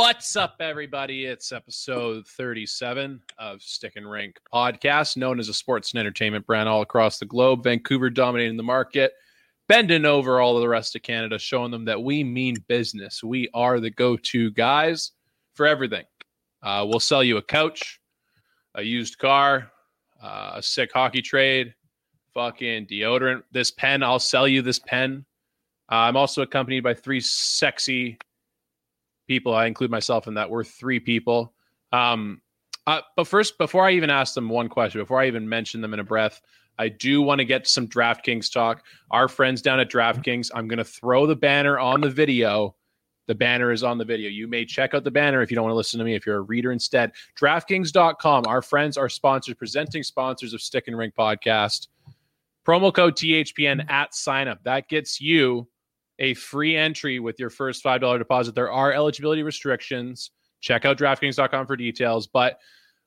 What's up, everybody? It's episode 37 of Stick and Rank podcast, known as a sports and entertainment brand all across the globe. Vancouver dominating the market, bending over all of the rest of Canada, showing them that we mean business. We are the go to guys for everything. Uh, we'll sell you a couch, a used car, uh, a sick hockey trade, fucking deodorant. This pen, I'll sell you this pen. Uh, I'm also accompanied by three sexy people. I include myself in that. We're three people. Um, uh, but first, before I even ask them one question, before I even mention them in a breath, I do want to get some DraftKings talk. Our friends down at DraftKings, I'm going to throw the banner on the video. The banner is on the video. You may check out the banner if you don't want to listen to me, if you're a reader instead. DraftKings.com, our friends, our sponsors, presenting sponsors of Stick and Ring podcast. Promo code THPN at sign up. That gets you a free entry with your first $5 deposit. There are eligibility restrictions. Check out DraftKings.com for details. But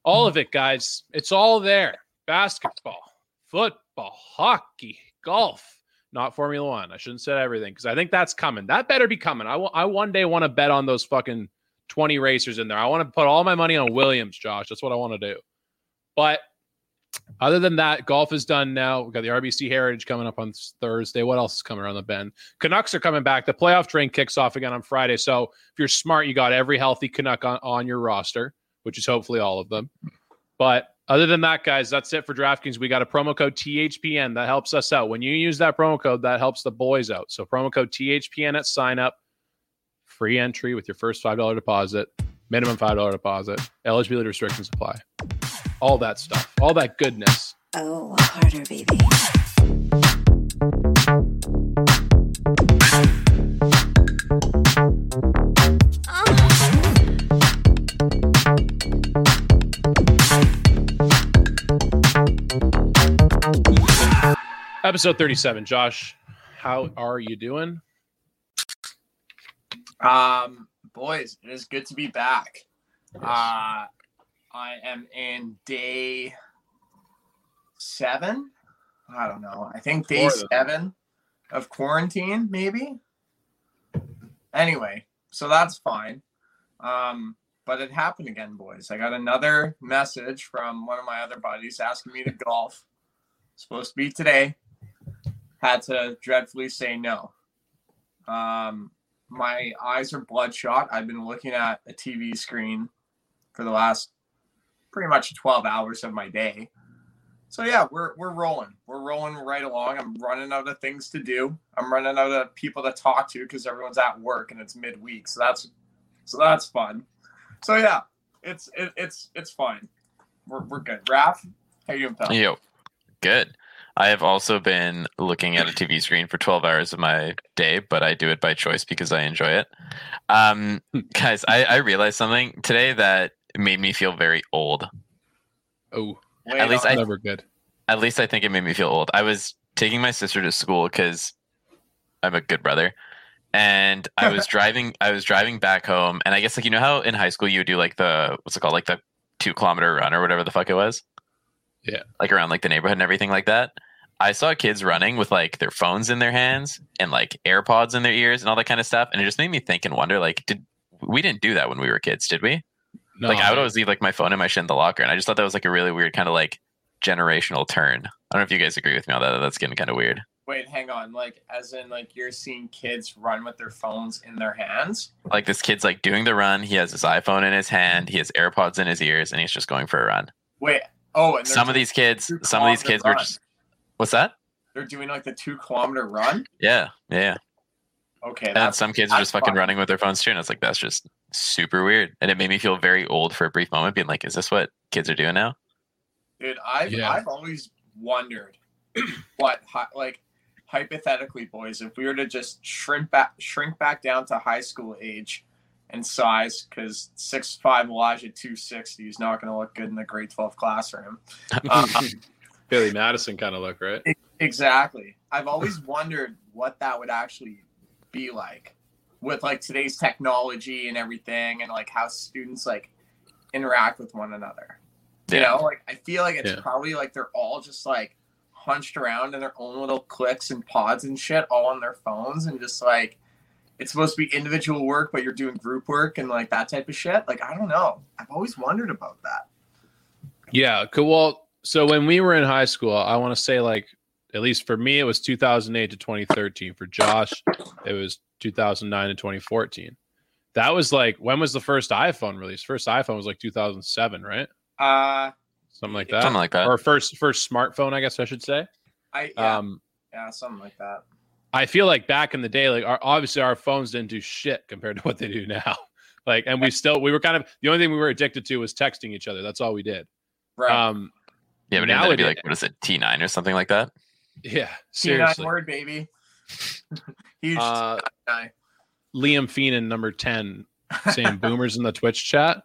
all of it, guys, it's all there basketball, football, hockey, golf, not Formula One. I shouldn't say everything because I think that's coming. That better be coming. I, w- I one day want to bet on those fucking 20 racers in there. I want to put all my money on Williams, Josh. That's what I want to do. But other than that, golf is done now. We've got the RBC Heritage coming up on Thursday. What else is coming around the bend? Canucks are coming back. The playoff train kicks off again on Friday. So if you're smart, you got every healthy Canuck on, on your roster, which is hopefully all of them. But other than that, guys, that's it for DraftKings. We got a promo code THPN that helps us out. When you use that promo code, that helps the boys out. So promo code THPN at sign up, free entry with your first $5 deposit, minimum $5 deposit. Eligibility restrictions apply all that stuff, all that goodness. Oh, harder, baby. Episode 37. Josh, how are you doing? Um, boys, it is good to be back. Uh, I am in day seven. I don't know. I think day seven of quarantine, maybe. Anyway, so that's fine. Um, but it happened again, boys. I got another message from one of my other buddies asking me to golf. Supposed to be today. Had to dreadfully say no. Um, my eyes are bloodshot. I've been looking at a TV screen for the last pretty much 12 hours of my day. So yeah, we're we're rolling. We're rolling right along. I'm running out of things to do. I'm running out of people to talk to because everyone's at work and it's midweek. So that's so that's fun. So yeah, it's it, it's it's fine. We're we're good. Raph, how you doing, pal? Yo, good. I have also been looking at a TV screen for 12 hours of my day, but I do it by choice because I enjoy it. Um, guys, I, I realized something today that made me feel very old. Oh, at least I- never good. At least I think it made me feel old. I was taking my sister to school because I'm a good brother, and I was driving. I was driving back home, and I guess like you know how in high school you would do like the what's it called, like the two kilometer run or whatever the fuck it was. Yeah. like around like the neighborhood and everything like that. I saw kids running with like their phones in their hands and like AirPods in their ears and all that kind of stuff, and it just made me think and wonder like, did we didn't do that when we were kids, did we? No, like I would always leave like my phone and my shit in the locker, and I just thought that was like a really weird kind of like generational turn. I don't know if you guys agree with me on that. That's getting kind of weird. Wait, hang on. Like as in like you're seeing kids run with their phones in their hands. Like this kid's like doing the run. He has his iPhone in his hand. He has AirPods in his ears, and he's just going for a run. Wait. Oh, and Some of these kids, some of these kilometer kids were just. What's that? They're doing like the two kilometer run. Yeah, yeah. Yeah. Okay, And that's some kids are just fucking fun. running with their phones too, and it's like that's just super weird. And it made me feel very old for a brief moment, being like, "Is this what kids are doing now?" Dude, I've Yeah. I've always wondered what like hypothetically, boys, if we were to just shrink back shrink back down to high school age and size, because six five Elijah two sixty is not going to look good in the grade twelve classroom. Um, Billy Madison kind of look, right? exactly. I've always wondered what that would actually be like with like today's technology and everything, and like how students like interact with one another. You Yeah. know, like I feel like it's Yeah. probably like they're all just like hunched around in their own little cliques and pods and shit, all on their phones, and just like it's supposed to be individual work, but you're doing group work and like that type of shit. Like I don't know. I've always wondered about that. Yeah, cool. Well, so when we were in high school, I want to say like at least for me, it was 2008 to 2013. For Josh, it was 2009 to 2014. That was like when was the first iPhone released? First iPhone was like 2007, right? Uh, Something like that. Something like that. Or first first smartphone, I guess I should say. I yeah, Um, yeah something like that. I feel like back in the day, like our, obviously our phones didn't do shit compared to what they do now. Like, and we still we were kind of the only thing we were addicted to was texting each other. That's all we did. Right. Um, yeah, but now it'd be like what is it, T9 or something like that? Yeah, T9 seriously. word baby. Huge Uh, guy. Liam Feenan, number ten, saying boomers in the Twitch chat.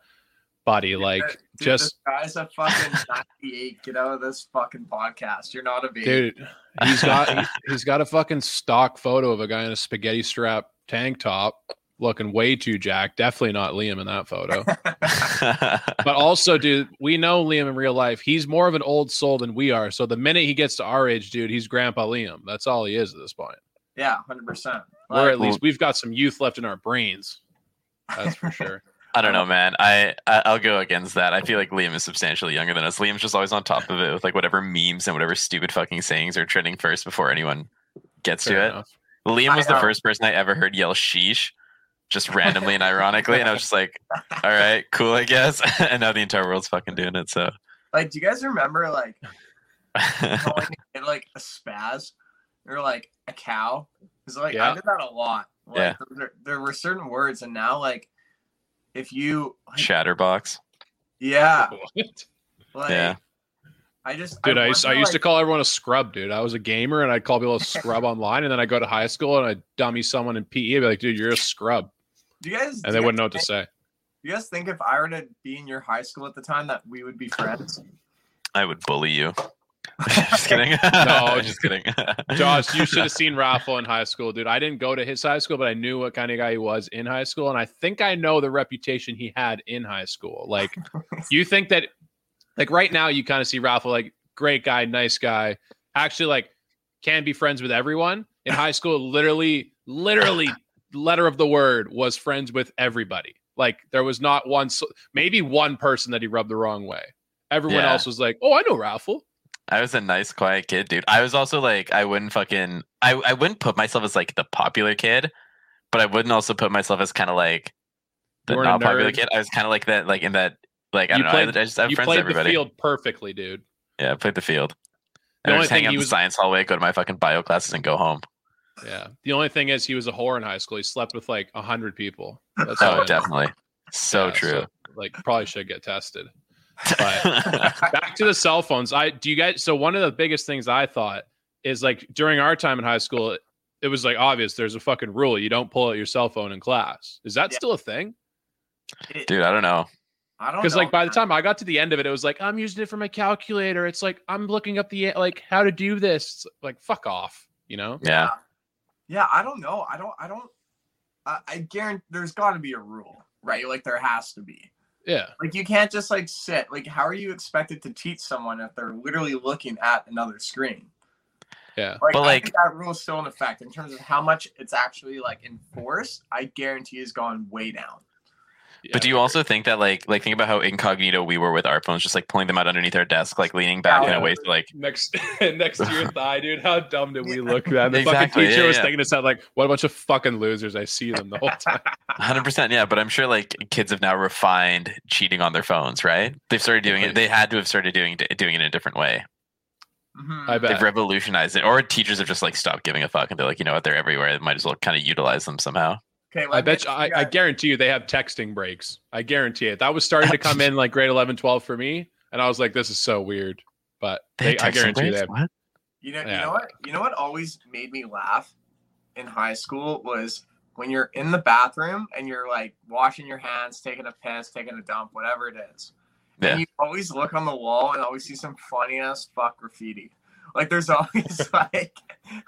Buddy, like Dude, just this guy's a fucking 98. Get out of this fucking podcast. You're not a baby. dude, he's got he's got a fucking stock photo of a guy in a spaghetti strap tank top, looking way too jacked. Definitely not Liam in that photo. but also, dude, we know Liam in real life. He's more of an old soul than we are. So the minute he gets to our age, dude, he's Grandpa Liam. That's all he is at this point. yeah, 100%. Or at least we've got some youth left in our brains. That's for sure. I don't know, man. I, I I'll go against that. I feel like Liam is substantially younger than us. Liam's just always on top of it with like whatever memes and whatever stupid fucking sayings are trending first before anyone gets Fair to it. Liam was the first person I ever heard yell sheesh, just randomly and ironically, and I was just like, "All right, cool, I guess." and now the entire world's fucking doing it. So, like, do you guys remember, like, calling it like a spaz or like a cow? Because, like, Yeah. I did that a lot. Like, Yeah. there, there were certain words, and now, like, if you, like, Chatterbox. yeah, like, Yeah. I just, Dude, I, used, I wonder, used to call everyone a scrub, dude. I was a gamer and I'd call people a scrub online. And then I go to high school and I'd dummy someone in PE. I'd be like, dude, you're a scrub. Do you guys? And they wouldn't know what to say. Do you guys think if I were to be in your high school at the time that we would be friends? I would bully you. just kidding. No, just kidding. Josh, you should have seen Raffle in high school, dude. I didn't go to his high school, but I knew what kind of guy he was in high school. And I think I know the reputation he had in high school. Like, you think that, like, right now, you kind of see Raffle, like, great guy, nice guy, actually, like, can be friends with everyone. In high school, literally, literally, letter of the word was friends with everybody. Like, there was not one, maybe one person that he rubbed the wrong way. Everyone Yeah. else was like, oh, I know Raffle. I was a nice, quiet kid, dude. I was also like, I wouldn't fucking, I, I wouldn't put myself as like the popular kid, but I wouldn't also put myself as kind of like the You weren't a not popular kid. I was kind of like that, like in that, like I You don't know. I, played- I just have You friends played the everybody. field perfectly, dude. Yeah, I played the field. The And I just hang out in the was- science hallway, go to my fucking bio classes, and go home. Yeah. The only thing is he was a whore in high school. He slept with like a hundred people. That's oh, all Oh, definitely. So Yeah, true. like probably should get tested. Back to the cell phones. I do you guys so one of the biggest things I thought is like during our time in high school, it, it was like obvious there's a fucking rule. You don't pull out your cell phone in class. Is that Yeah. still a thing? Dude, I don't know. I don't Because like by the time I got to the end of it, it was like I'm using it for my calculator. It's like I'm looking up the like how to do this. It's like fuck off, you know? Yeah. Yeah, I don't know. I don't. I don't. I, I guarantee there's got to be a rule, right? Like there has to be. Yeah. Like you can't just like sit. Like how are you expected to teach someone if they're literally looking at another screen? Yeah. Like, But, I like- think that rule is still in effect in terms of how much it's actually like enforced. I guarantee has gone way down. But do you also think that like like think about how incognito we were with our phones, just like pulling them out underneath our desk, like leaning back in a way to like next next to your thigh, dude. How dumb did we look? Then the Exactly, fucking teacher yeah, was thinking to sound like, "What a bunch of fucking losers!" I see them the whole time. hundred percent, yeah. But I'm sure like kids have now refined cheating on their phones, right? They've started doing it. They had to have started doing doing it in a different way. Mhm. I bet. They've revolutionized it, or teachers have just like stopped giving a fuck and they're like, you know what, they're everywhere. They might as well kind of utilize them somehow. Okay, I let bet you, ask I, you I guarantee you they have texting breaks. I guarantee it. That was starting to come in like grade 11, 12 for me, and I was like, "This is so weird." But They they, had I texting guarantee you they have. What? You know, you know what? You know what always made me laugh in high school was when you're in the bathroom and you're like washing your hands, taking a piss, taking a dump, whatever it is. Yeah. And you always look on the wall and always see some funny ass fuck graffiti. Like there's always like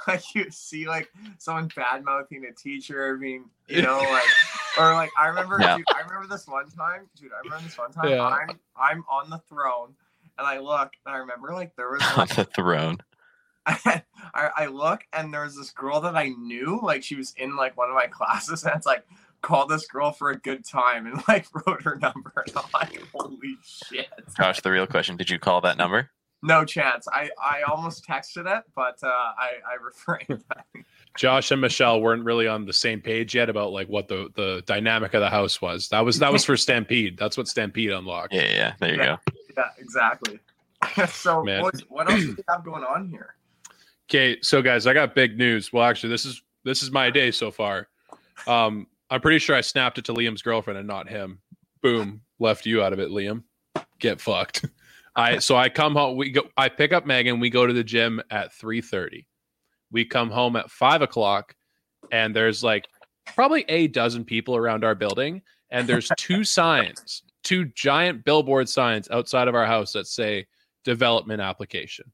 like you see like someone bad mouthing a teacher, I mean, you know, like or like I remember Yeah. dude, I remember this one time, dude, I remember this one time Yeah. I'm I'm on the throne and I look and I remember like there was on the throne. I, I look and there's this girl that I knew, like she was in like one of my classes, and it's like call this girl for a good time and like wrote her number. And I'm like, holy shit. Josh, the real question: Did you call that number? No chance. I I almost texted it, but uh, I I refrained. Josh and Michelle weren't really on the same page yet about like what the the dynamic of the house was. That was that was for Stampede. That's what Stampede unlocked. Yeah, yeah. There you Yeah. go. yeah, exactly. so Man. what else do we have going on here? Okay, so guys, I got big news. Well, actually, this is this is my day so far. Um, I'm pretty sure I snapped it to Liam's girlfriend and not him. Boom, left you out of it, Liam. Get fucked. I so I come home. We go. I pick up Megan. We go to the gym at three thirty. We come home at five o'clock, and there's like probably a dozen people around our building, and there's two signs, two giant billboard signs outside of our house that say development application,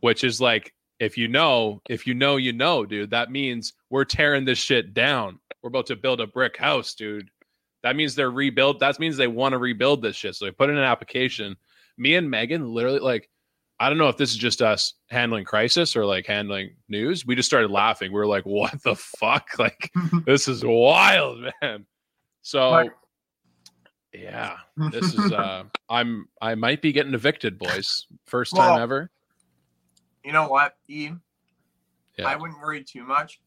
which is like if you know, if you know, you know, dude. That means we're tearing this shit down. We're about to build a brick house, dude. That means they're rebuild. That means they want to rebuild this shit. So they put in an application. Me and Megan literally like, I don't know if this is just us handling crisis or like handling news. We just started laughing. We were like, what the fuck? Like, this is wild, man. So yeah, this is uh I'm I might be getting evicted, boys. First Well, time ever. You know what, E? Yeah. I wouldn't worry too much.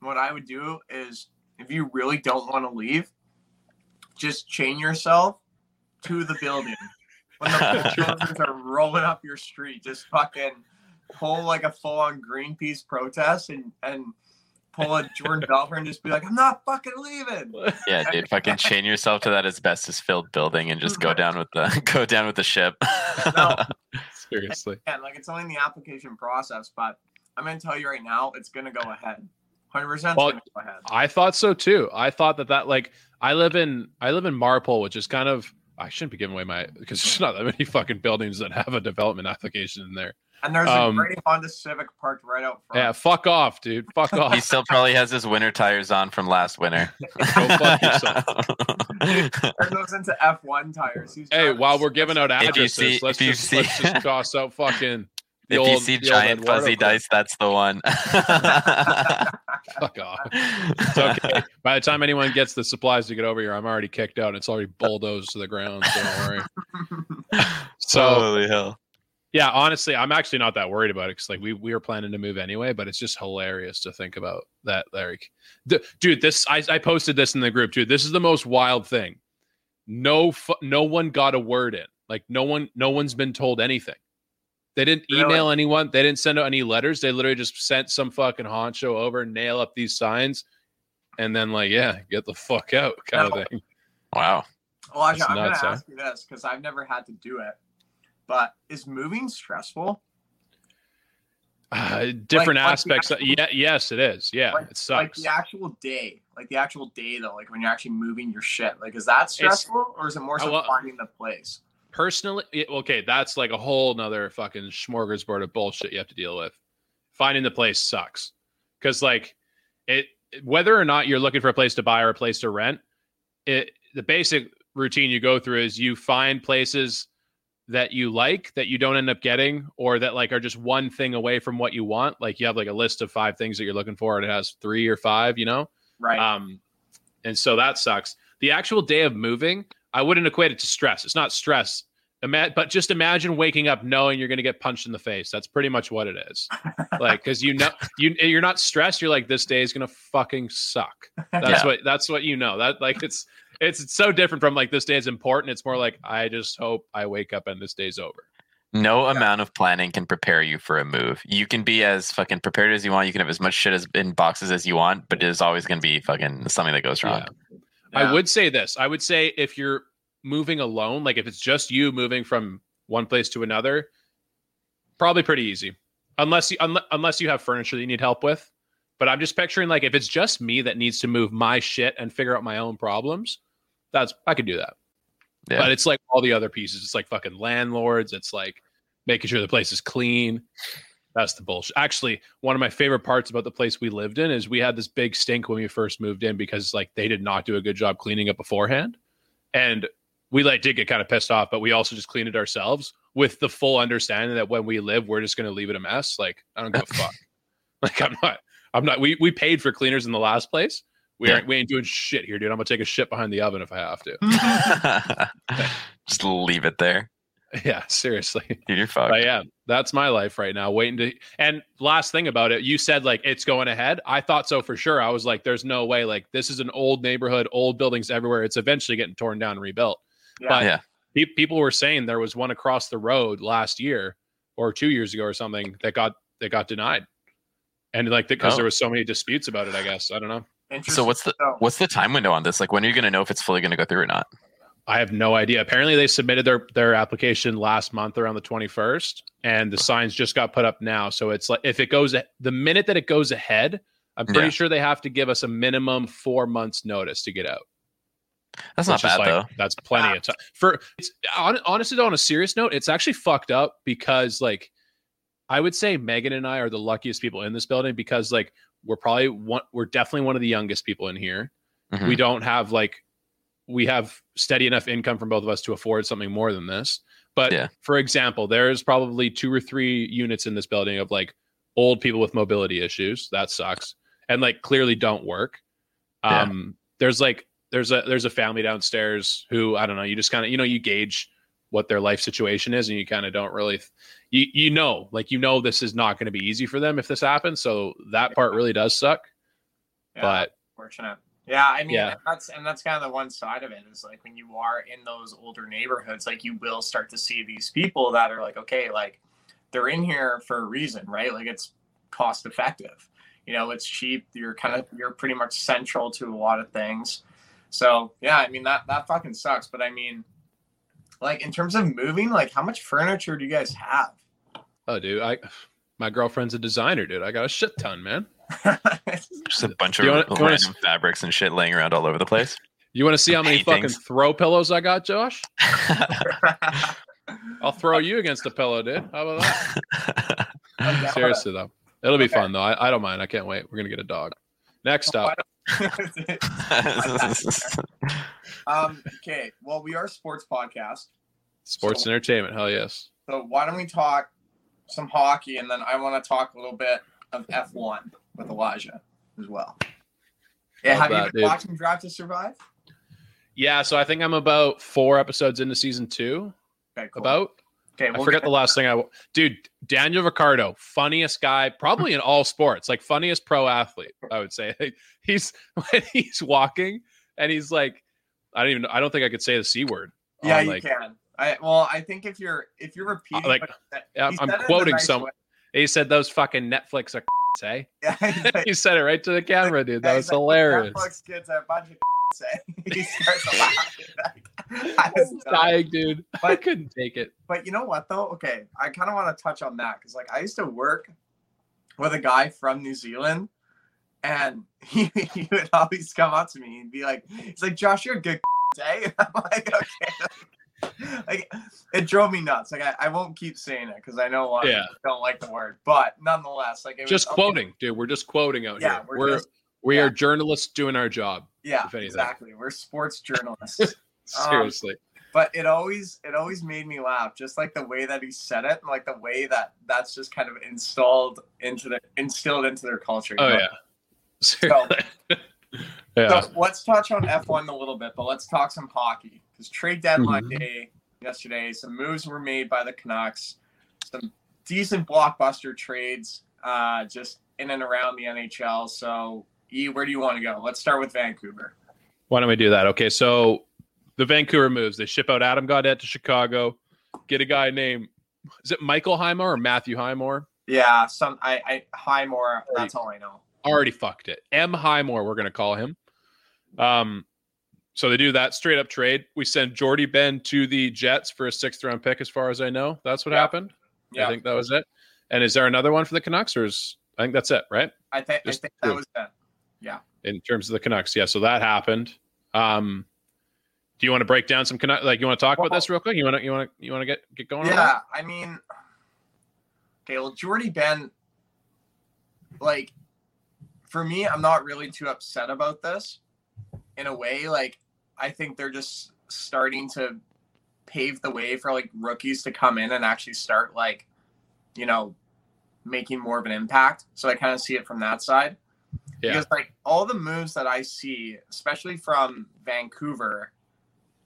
What I would do is, if you really don't want to leave, just chain yourself to the building. When the children are rolling up your street, just fucking pull like a full-on Greenpeace protest and and pull a Jordan Belfort and just be like, "I'm not fucking leaving." Yeah, dude. Fucking chain yourself to that asbestos-filled building and just go down with the go down with the ship. No. Seriously. Yeah, like it's only in the application process, but I'm gonna tell you right now, it's gonna go ahead. Hundred percent Well, go ahead. I thought so too. I thought that that like I live in I live in Marpole, which is kind of I shouldn't be giving away my because there's not that many fucking buildings that have a development application in there. And there's um, a great Honda Civic parked right out front. Yeah, fuck off, dude. Fuck off. he still probably has his winter tires on from last winter. Go fuck yourself. Turn those into F1 tires. He's Hey, driving while we're giving out addresses, see- let's just see- let's just toss out fucking the if you see giant fuzzy clip. dice, that's the one. Fuck off. It's okay. By the time anyone gets the supplies to get over here, I'm already kicked out. It's already bulldozed to the ground. So don't worry. So Holy hell. yeah, honestly, I'm actually not that worried about it because like we we were planning to move anyway, but it's just hilarious to think about that. Like, d- dude, this I, I posted this in the group, dude. This is the most wild thing. No, fu- no one got a word in. Like, no one, no one's been told anything. They didn't Really? email anyone. They didn't send out any letters. They literally just sent some fucking honcho over, nail up these signs, and then like, yeah, get the fuck out, kind No. of thing. Wow. Well, actually, I'm nuts, gonna ask you this because I've never had to do it. But is moving stressful? Uh, different like the aspects. actual- yeah, yes, it is. Yeah, like, it sucks. like the actual day, like the actual day though, like when you're actually moving your shit. Like, is that stressful or is it more so wa- finding the place? Personally okay that's like a whole nother fucking smorgasbord of bullshit you have to deal with finding the place sucks because like it whether or not you're looking for a place to buy or a place to rent it the basic routine you go through is you find places that you like that you don't end up getting or that like are just one thing away from what you want like you have like a list of five things that you're looking for and it has three or five you know Right. um, and so that sucks. The actual day of moving, I wouldn't equate it to stress. It's not stress. Ima- but just imagine waking up knowing you're going to get punched in the face. That's pretty much what it is. like, because you know you you're not stressed. You're like, this day is going to fucking suck. That's Yeah. what that's what you know. That like it's it's it's so different from like this day is important. It's more like I just hope I wake up and this day's over. No amount of planning can prepare you for a move. You can be as fucking prepared as you want. You can have as much shit as in boxes as you want, but it is always going to be fucking something that goes wrong. Yeah. I would say this. I would say if you're moving alone, like if it's just you moving from one place to another, probably pretty easy. Unless you unle- unless you have furniture that you need help with. But I'm just picturing like if it's just me that needs to move my shit and figure out my own problems, that's I could do that. Yeah. But it's like all the other pieces. It's like fucking landlords. It's like making sure the place is clean. That's the bullshit. Actually, one of my favorite parts about the place we lived in is we had this big stink when we first moved in because like they did not do a good job cleaning it beforehand. And we like did get kind of pissed off, but we also just cleaned it ourselves. with the full understanding that when we live, we're just going to leave it a mess. Like I don't give a fuck. Like I'm not. I'm not. We we paid for cleaners in the last place. We aren't. We ain't doing shit here, dude. I'm gonna take a shit behind the oven if I have to. Just leave it there. yeah, seriously. Dude, you're fucked. But yeah, that's my life right now. Waiting to. And last thing about it, you said like it's going ahead. I thought so for sure. I was like, there's no way. Like this is an old neighborhood, old buildings everywhere. It's eventually getting torn down and rebuilt. Yeah. But Yeah. pe- people were saying there was one across the road last year or two years ago or something that got that got denied, and like because Oh. there was so many disputes about it. I guess I don't know. So what's the what's the time window on this? Like when are you going to know if it's fully going to go through or not? I have no idea. Apparently, they submitted their their application last month around the twenty first, and the signs just got put up now. So it's like if it goes the minute that it goes ahead, I'm pretty Yeah. sure they have to give us a minimum four months notice to get out. That's not bad like- though. That's plenty of time. For it's hon- honestly, though, on a serious note, it's actually fucked up because like I would say Megan and I are the luckiest people in this building because like we're probably one, we're definitely one of the youngest people in here. Mhm. We don't have like we have steady enough income from both of us to afford something more than this. But Yeah. for example, there's probably two or three units in this building of like old people with mobility issues. That sucks. And like clearly don't work. Yeah. Um there's like there's a there's a family downstairs who I don't know, you just kind of you know you gauge what their life situation is and you kind of don't really you you know, like you know this is not going to be easy for them if this happens. So that part really does suck. Yeah, But fortunate. Yeah, I mean Yeah. that's and that's kind of the one side of it is like when you are in those older neighborhoods, like you will start to see these people that are like, okay, like they're in here for a reason, right? Like it's cost effective. You know, it's cheap. You're kind of you're pretty much central to a lot of things. So yeah, I mean that that fucking sucks. But I mean, like in terms of moving, like how much furniture do you guys have? oh dude, I my girlfriend's a designer, dude. I got a shit ton, man. Just a bunch of wanna- do wanna random fabrics and shit laying around all over the place. You want to see how many fucking Paintings. throw pillows I got, Josh? I'll throw you against a pillow, dude. How about that? Seriously though, it'll be Okay. fun though. I, I don't mind. I can't wait. We're gonna get a dog. Next up, um, okay, well, we are a sports podcast. sports and entertainment. Hell yes. So why don't we talk some hockey and then I want to talk a little bit of F1 with Elijah as well. Yeah, have that, you been dude. watching Drive to Survive? Yeah, so I think I'm about four episodes into season two. Okay, cool. About okay, I we'll forget get- the last thing I, dude. Daniel Ricciardo, funniest guy, probably in all sports, like funniest pro athlete. I would say he's when he's walking and he's like, I don't even. I don't think I could say the c word. Yeah, on, you can. I well, I think if you're if you're repeating, like, what said- yeah, I'm said it in a quoting nice some- way. He said those fucking Netflix are eh? Yeah, like- he said it right to the camera, dude. That was like, hilarious. Netflix kids are a bunch of say. he starts laughing. I was dying. dying, dude. I couldn't take it. But you know what though? Okay, I kind of want to touch on that because like I used to work with a guy from New Zealand, and he, he would always come up to me and be like, "He's like Josh, you're a good day." I'm like, okay. like it drove me nuts. Like I, I won't keep saying it because I know a lot Yeah. people don't like the word, but nonetheless, like it was Just okay. quoting, dude. We're just quoting out Yeah, here. we're, We're, just, we yeah. are journalists doing our job. yeah, if exactly. We're sports journalists. Um, Seriously. but it always it always made me laugh just like the way that he said it and like the way that that's just kind of installed into the instilled into their culture oh know? yeah. Seriously. yeah. so let's touch on f1 a little bit but let's talk some hockey because trade deadline Mhm. day yesterday some moves were made by the canucks some decent blockbuster trades uh just in and around the nhl so e where do you want to go let's start with vancouver Why don't we do that? Okay, so the Vancouver moves. They ship out Adam Gaudette to Chicago. Get a guy named is it Michael Highmore or Matthew Highmore? yeah some i i highmore that's all i know Already fucked it. M Highmore, we're gonna call him. Um, so they do that straight up trade. We send Jordie Benn to the Jets for a sixth round pick, as far as I know. That's what Yeah. happened. yeah I think that was it. And is there another one for the Canucks, or is I think that's it, right? i think i think two. that was it Yeah. In terms of the Canucks, yeah. So that happened. Um, do you want to break down some? Like, you want to talk about this real quick? You want to, you want to, you want to get get going? on? Yeah, I mean, okay, well, Jordie Benn, like, for me, I'm not really too upset about this. In a way, like, I think they're just starting to pave the way for like rookies to come in and actually start like, you know, making more of an impact. So I kind of see it from that side. Yeah. Because like all the moves that I see, especially from Vancouver,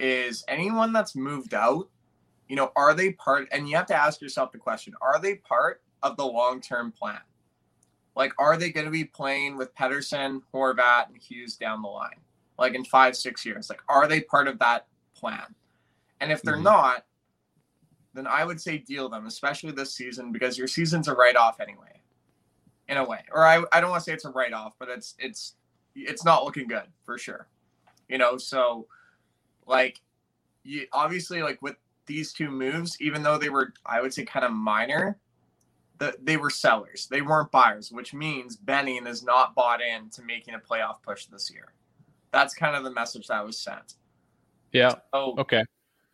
is anyone that's moved out, you know, are they part and you have to ask yourself the question, are they part of the long-term plan? Like, are they going to be playing with Pettersson, Horvat, and Hughes down the line? Like in five, six years? Like, are they part of that plan? And if they're Mhm. not, then I would say deal them, especially this season, because your season's a write-off anyway, in a way. Or I, I don't want to say it's a write-off, but it's it's it's not looking good for sure. You know, so like you obviously like with these two moves, even though they were I would say kind of minor, the, they were sellers. They weren't buyers, which means Benning is not bought in to making a playoff push this year. That's kind of the message that was sent. Yeah. So Okay.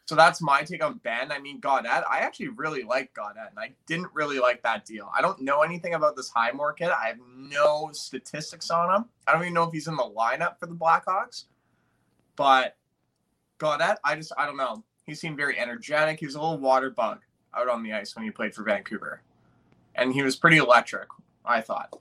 so that's my take on Benn. I mean, Gaudette, I actually really like Gaudette, and I didn't really like that deal. I don't know anything about this Highmore kid. I have no statistics on him. I don't even know if he's in the lineup for the Blackhawks. But Gaudette, I just, I don't know. He seemed very energetic. He was a little water bug out on the ice when he played for Vancouver. And he was pretty electric, I thought.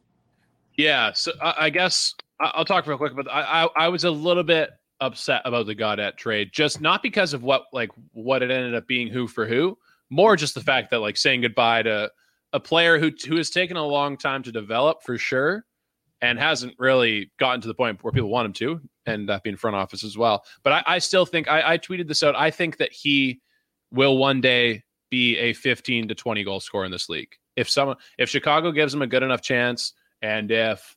Yeah. So I, I guess I'll talk real quick, but I, I I was a little bit upset about the Gaudette trade, just not because of what like what it ended up being who for who, more just the fact that like saying goodbye to a player who who has taken a long time to develop for sure, and hasn't really gotten to the point where people want him to, and that being front office as well. But I, I still think I, I tweeted this out. I think that he will one day be a 15 to 20 goal scorer in this league. If someone if Chicago gives him a good enough chance, and if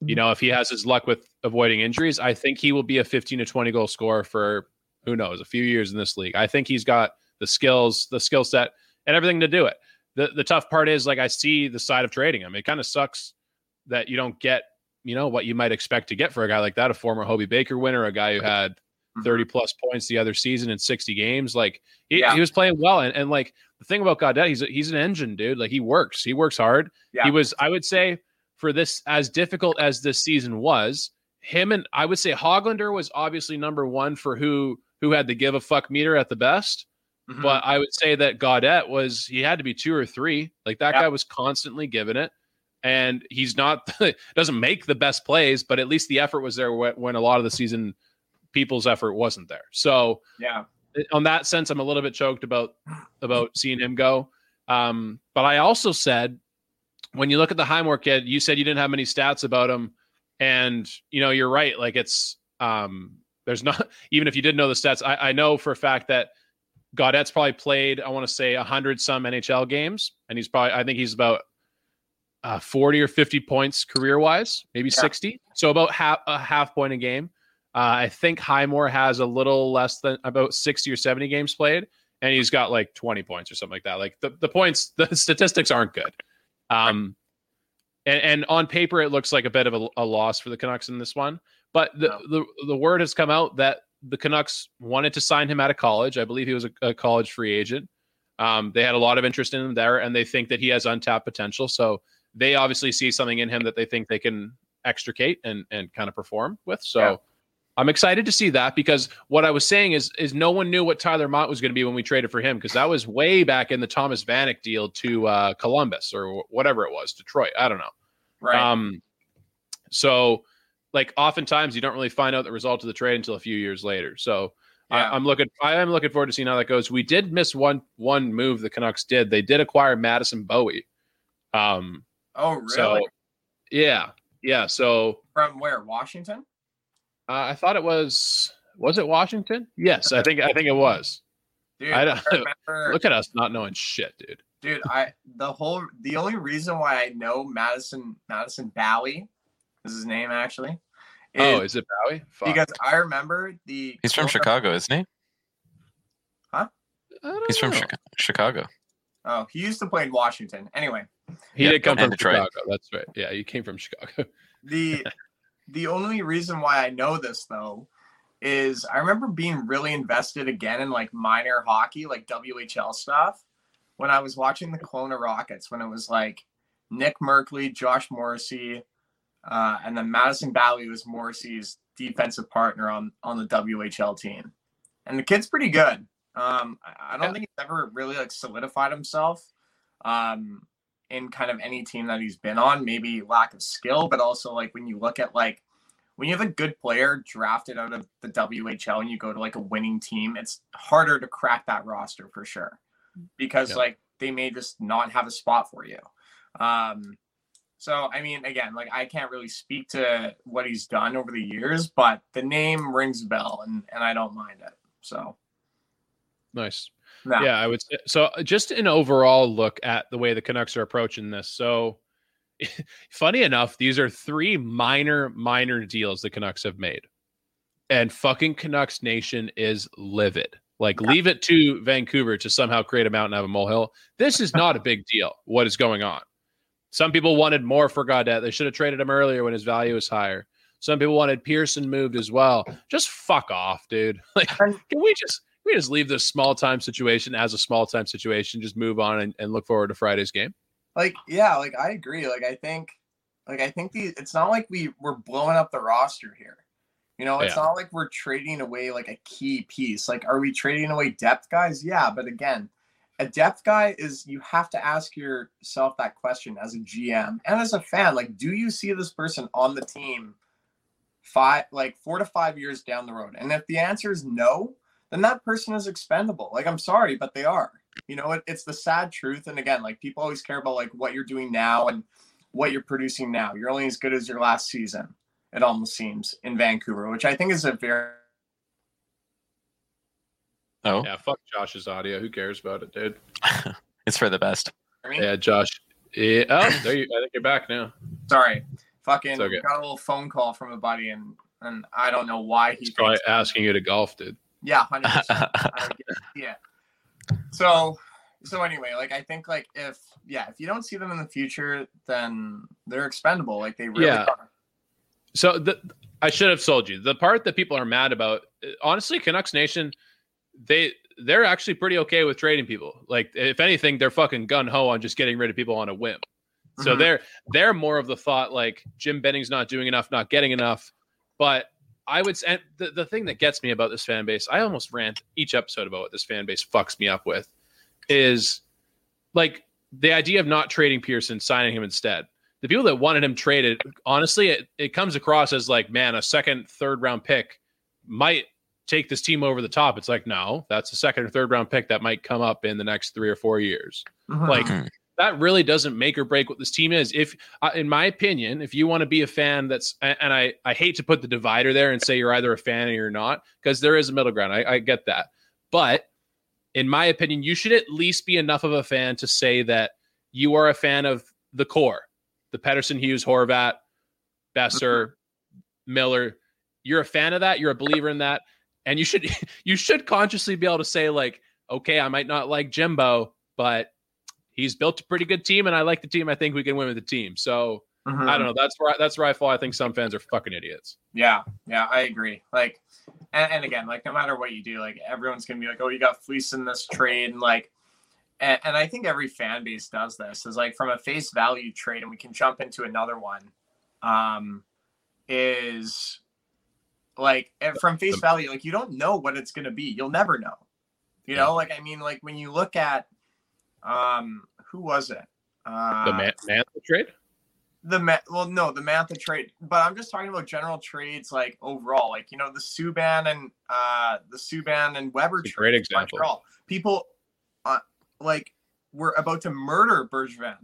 you mm-hmm. know if he has his luck with avoiding injuries, I think he will be a 15 to 20 goal scorer for who knows a few years in this league. I think he's got the skills, the skill set, and everything to do it. The the tough part is like I see the side of trading him. It kind of sucks that you don't get you know what you might expect to get for a guy like that, a former Hobey Baker winner, a guy who had 30 plus points the other season in 60 games. Like he, Yeah. he was playing well. And, and like the thing about Gaudette, he's a, he's an engine, dude. Like he works, he works hard. Yeah. He was, I would say, for this as difficult as this season was, him and I would say Hoglander was obviously number one for who who had the give a fuck meter at the best. Mhm. But I would say that Gaudette was he had to be two or three. Like that Yeah. guy was constantly giving it. And he's not doesn't make the best plays, but at least the effort was there when, a lot of the season people's effort wasn't there. So yeah. on that sense, I'm a little bit choked about about seeing him go. Um, but I also said when you look at the Highmore kid, you said you didn't have many stats about him, and you know you're right. Like it's um, there's not even if you didn't know the stats. I, I know for a fact that Gaudette's probably played I want to say a hundred some NHL games, and he's probably I think he's about uh, 40 or 50 points career wise, maybe Yeah. 60. So about half a half point a game. Uh, I think Highmore has a little less than about 60 or 70 games played, and he's got like 20 points or something like that. Like the, the points, the statistics aren't good. Um, and, and on paper, it looks like a bit of a, a loss for the Canucks in this one. But the, No. the, the word has come out that the Canucks wanted to sign him out of college. I believe he was a, a college free agent. Um, they had a lot of interest in him there, and they think that he has untapped potential. So they obviously see something in him that they think they can extricate and and kind of perform with. So Yeah. I'm excited to see that because what I was saying is is no one knew what Tyler Motte was going to be when we traded for him because that was way back in the Thomas Vanek deal to uh, Columbus or whatever it was, Detroit. I don't know. Right. Um, so like oftentimes you don't really find out the result of the trade until a few years later. So Yeah. I, I'm looking. I am looking forward to seeing how that goes. We did miss one one move the Canucks did. They did acquire Madison Bowey. Um. Oh, really? So yeah, yeah. So From where? Washington? uh, I thought it was. Was it Washington? Yes, I think I think it was. Dude, I I, don't- remember. Look at us not knowing shit, dude. dude, I the whole the only reason why I know Madison Madison Bowey is his name actually. oh, is is it Bowey? Fuck. because I remember the He's from Chicago, isn't he? I don't He's from know. Chica- Chicago. Oh, he used to play in Washington. Anyway, He Yeah, did come and from Detroit. Chicago. That's right. Yeah, he came from Chicago. the the only reason why I know this though is I remember being really invested again in like minor hockey, like WHL stuff, when I was watching the Kelowna Rockets when it was like Nick Merkley, Josh Morrissey, uh, and then Madison Bowey was Morrissey's defensive partner on on the WHL team, and the kid's pretty good. Um, I, I don't Yeah. think he's ever really like solidified himself. Um, in kind of any team that he's been on, maybe lack of skill, but also like when you look at like when you have a good player drafted out of the WHL and you go to like a winning team, it's harder to crack that roster for sure because like they may just not have a spot for you. Um, so I mean, again, like I can't really speak to what he's done over the years, but the name rings a bell, and and I don't mind it. So Nice. No. Yeah, I would say so. uh, Just an overall look at the way the Canucks are approaching this. So, funny enough, these are three minor, minor deals the Canucks have made, and fucking Canucks Nation is livid. Like, leave it to Vancouver to somehow create a mountain out of a molehill. This is not a big deal. What is going on? Some people wanted more for Gaudette. They should have traded him earlier when his value was higher. Some people wanted Pearson moved as well. Just fuck off, dude. Like, can we just we just leave this small time situation as a small time situation? Just move on and, and look forward to Friday's game. like yeah, like I agree. Like I think, like I think the it's not like we we're blowing up the roster here. You know, it's Yeah. not like we're trading away like a key piece. Like, are we trading away depth guys? Yeah, but again, a depth guy is you have to ask yourself that question as a GM and as a fan. Like, do you see this person on the team five, like four to five years down the road? And if the answer is no, then that person is expendable. Like, I'm sorry, but they are. You know, it, it's the sad truth. And again, like people always care about like what you're doing now and what you're producing now. You're only as good as your last season. It almost seems in Vancouver, which I think is a very Oh, Yeah, fuck Josh's audio. Who cares about it, dude? it's for the best. Yeah, Josh. Yeah, oh, there you. I think you're back now. sorry, fucking okay. got a little phone call from a buddy, and and I don't know why He's probably asking you to golf, dude. Yeah, hundred percent. Yeah. So so anyway, like I think like if yeah, if you don't see them in the future, then they're expendable. Like they really Yeah. are. So the I should have told you the part that people are mad about. Honestly, Canucks Nation, they they're actually pretty okay with trading people. Like if anything, they're fucking gun ho on just getting rid of people on a whim. So Mhm. they're they're more of the thought like Jim Benning's not doing enough, not getting enough. But I would say and the, the thing that gets me about this fan base, I almost rant each episode about what this fan base fucks me up with, is like the idea of not trading Pearson, signing him instead. The people that wanted him traded, honestly, it, it comes across as like, man, a second, third round pick might take this team over the top. It's like, no, that's a second or third round pick that might come up in the next three or four years Mhm. like Mhm. That really doesn't make or break what this team is. If uh, in my opinion if you want to be a fan that's and i i hate to put the divider there and say you're either a fan or you're not because there is a middle ground. I, I get that. But in my opinion you should at least be enough of a fan to say that you are a fan of the core the pettersson hughes horvat boeser miller. You're a fan of that. You're a believer in that. And you should you should consciously be able to say like okay i might not like jimbo but he's built a pretty good team, and I like the team. I think we can win with the team. So Mhm. I don't know. That's where that's where I fall. I think some fans are fucking idiots. Yeah, yeah, I agree. Like, and, and again, like no matter what you do, like everyone's gonna be like, "Oh, you got fleeced in this trade," and like, and, and I think every fan base does this. Is like from a face value trade, and we can jump into another one. Um, is like eh, from face value, like you don't know what it's gonna be. You'll never know. You know, like I mean, like when you look at, um, who was it? Uh, The man, man trade. the Ma- well no the Mantha trade but i'm just talking about general trades like overall like you know the subban and uh the subban and weber trade great example. Montreal. people uh, like were about to murder bergevin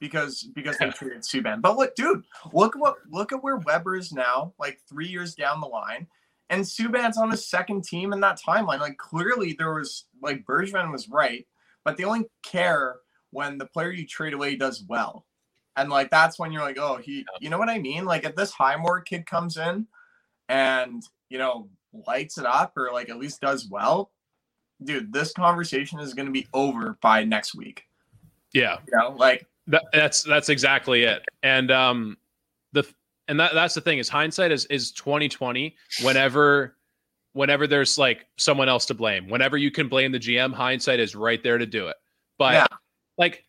because because they traded subban but look dude look what look at where weber is now like three years down the line and subban's on his second team in that timeline like clearly there was like bergevin was right but they only care when the player you trade away does well and like that's when you're like, oh, he, you know what I mean? Like if this Highmore kid comes in and you know lights it up or like at least does well, dude, this conversation is going to be over by next week. Yeah, You know, like that, that's that's exactly it. And um, the and that that's the thing is hindsight is is twenty twenty. Whenever whenever there's like someone else to blame, whenever you can blame the GM, hindsight is right there to do it. But Yeah. like,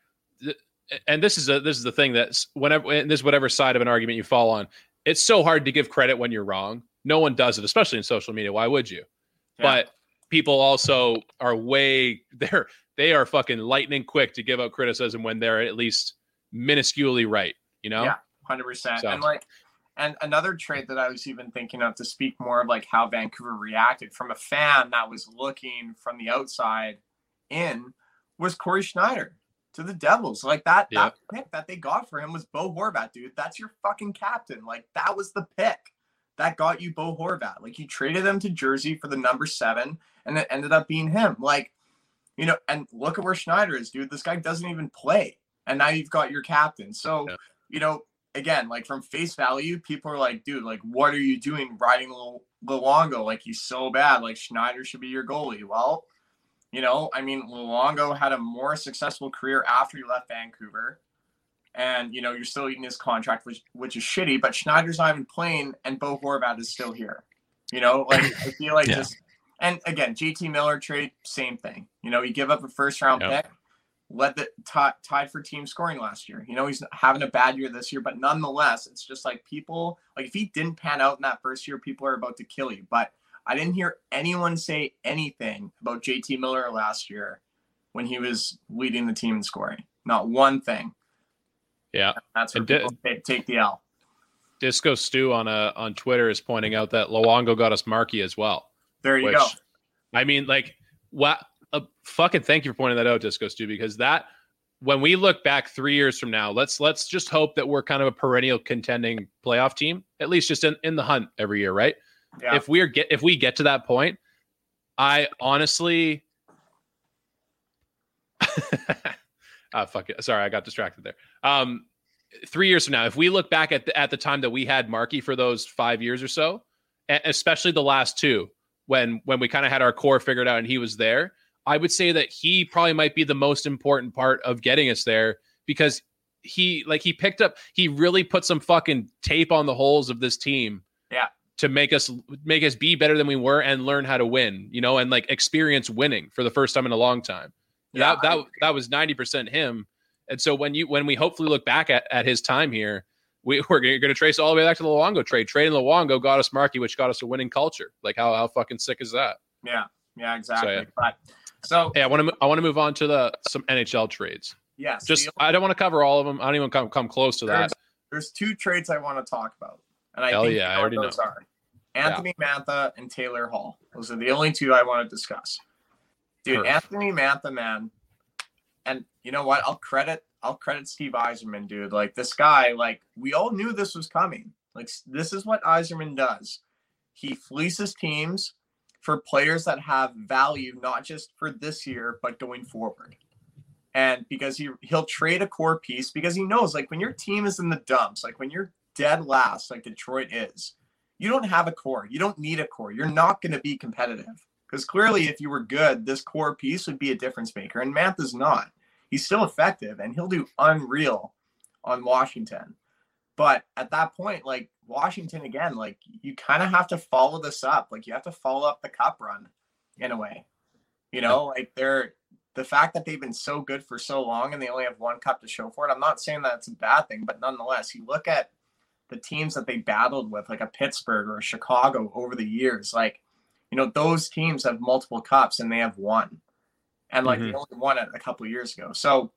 and this is a this is the thing that's whenever and this is whatever side of an argument you fall on. It's so hard to give credit when you're wrong. No one does it, especially in social media. Why would you? Yeah. But people also are way they're they are fucking lightning quick to give out criticism when they're at least minusculely right. You know? Yeah, hundred percent. So- And like, and another trade that I was even thinking of to speak more of like how Vancouver reacted from a fan that was looking from the outside in was Cory Schneider to the Devils. Like that, Yeah. that pick that they got for him was Bo Horvat, dude. That's your fucking captain. Like that was the pick that got you Bo Horvat. Like you traded him to Jersey for the number seven, and it ended up being him. Like, you know, and look at where Schneider is, dude. This guy doesn't even play, and now you've got your captain. So, Yeah. you know, again, like from face value, people are like, dude, like, what are you doing riding Lu- Luongo? Like he's so bad. Like Schneider should be your goalie. Well, you know, I mean, Luongo had a more successful career after he left Vancouver. And you know, you're still eating his contract, which which is shitty, but Schneider's not even playing and Bo Horvat is still here. You know, like I feel like Yeah. this and again, JT Miller trade, same thing. You know, you give up a first round Yeah. pick, led the ti- tied for team scoring last year. You know, he's having a bad year this year, but nonetheless, it's just like people like if he didn't pan out in that first year, people are about to kill you. But I didn't hear anyone say anything about JT Miller last year when he was leading the team in scoring. Not one thing. Yeah. That's where di- take, take the L. Disco Stew on a on Twitter is pointing out that Luongo got us Marky as well. There you which go. I mean, like, what? Uh, fucking thank you for pointing that out, Disco Stew, because that when we look back three years from now, let's let's just hope that we're kind of a perennial contending playoff team, at least just in, in the hunt every year, right? Yeah. If we're get if we get to that point, I honestly, ah, fuck it. Sorry, I got distracted there. Um, three years from now, if we look back at the, at the time that we had Marky for those five years or so, especially the last two, when when we kind of had our core figured out and he was there, I would say that he probably might be the most important part of getting us there because he like he picked up he really put some fucking tape on the holes of this team. Yeah. To make us make us be better than we were and learn how to win, you know, and like experience winning for the first time in a long time. Yeah, that that that was 90% him. And so when you when we hopefully look back at, at his time here, we, we're going to trace all the way back to the Luongo trade. Trading Luongo got us Marky, which got us a winning culture. Like how how fucking sick is that? Yeah. Yeah, exactly. yeah. But so Hey, I want to I want to move on to the some NHL trades. yes, Just the- I don't want to cover all of them. I don't even come come close to that. there's, there's two trades I want to talk about. And I Hell think yeah, you I already those know. are. Anthony Mantha and Taylor Hall. Those are the only two I want to discuss. Dude. Anthony Mantha, man. And you know what? I'll credit I'll credit Steve Yzerman, dude. Like this guy, like we all knew this was coming. Like this is what Yzerman does. He fleeces teams for players that have value, not just for this year, but going forward. And because he he'll trade a core piece because he knows like when your team is in the dumps, like when you're dead last, like Detroit is, you don't have a core. You don't need a core. You're not going to be competitive. Because clearly, if you were good, this core piece would be a difference maker. And Mantha's not. He's still effective and he'll do unreal on Washington. But at that point, like Washington again, like you kind of have to follow this up. Like you have to follow up the cup run in a way. You know, like they're the fact that they've been so good for so long and they only have one cup to show for it. I'm not saying that's a bad thing, but nonetheless, you look at the teams that they battled with, like a Pittsburgh or a Chicago over the years, like, you know, those teams have multiple cups and they have one. And like they mm-hmm. only won it a couple of years ago. So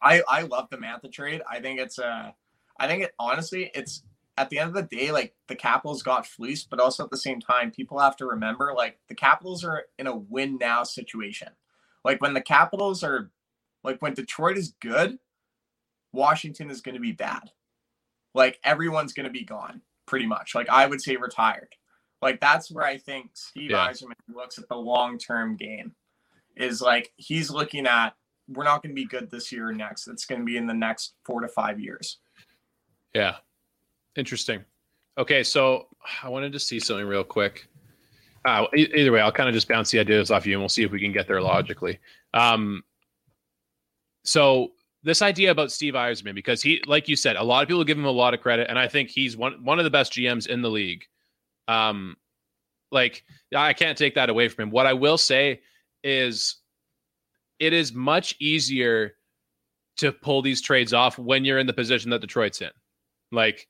I I love the Mantha trade. I think it's a I think it honestly it's at the end of the day, like the Capitals got fleeced, but also at the same time, people have to remember like the Capitals are in a win now situation. Like when the Capitals are like when Detroit is good, Washington is going to be bad. Like everyone's going to be gone pretty much. Like I would say retired. Like that's where I think Steve Yeah. Yzerman looks at the long term game. Is like he's looking at we're not going to be good this year or next. It's going to be in the next four to five years. Yeah. Interesting. Okay, so I wanted to see something real quick. Uh, either way, I'll kind of just bounce the ideas off you, and we'll see if we can get there logically. Um, so this idea about Steve Yzerman, because he, like you said, a lot of people give him a lot of credit, and I think he's one one of the best GMs in the league. Um, like I can't take that away from him. What I will say is, it is much easier to pull these trades off when you're in the position that Detroit's in. Like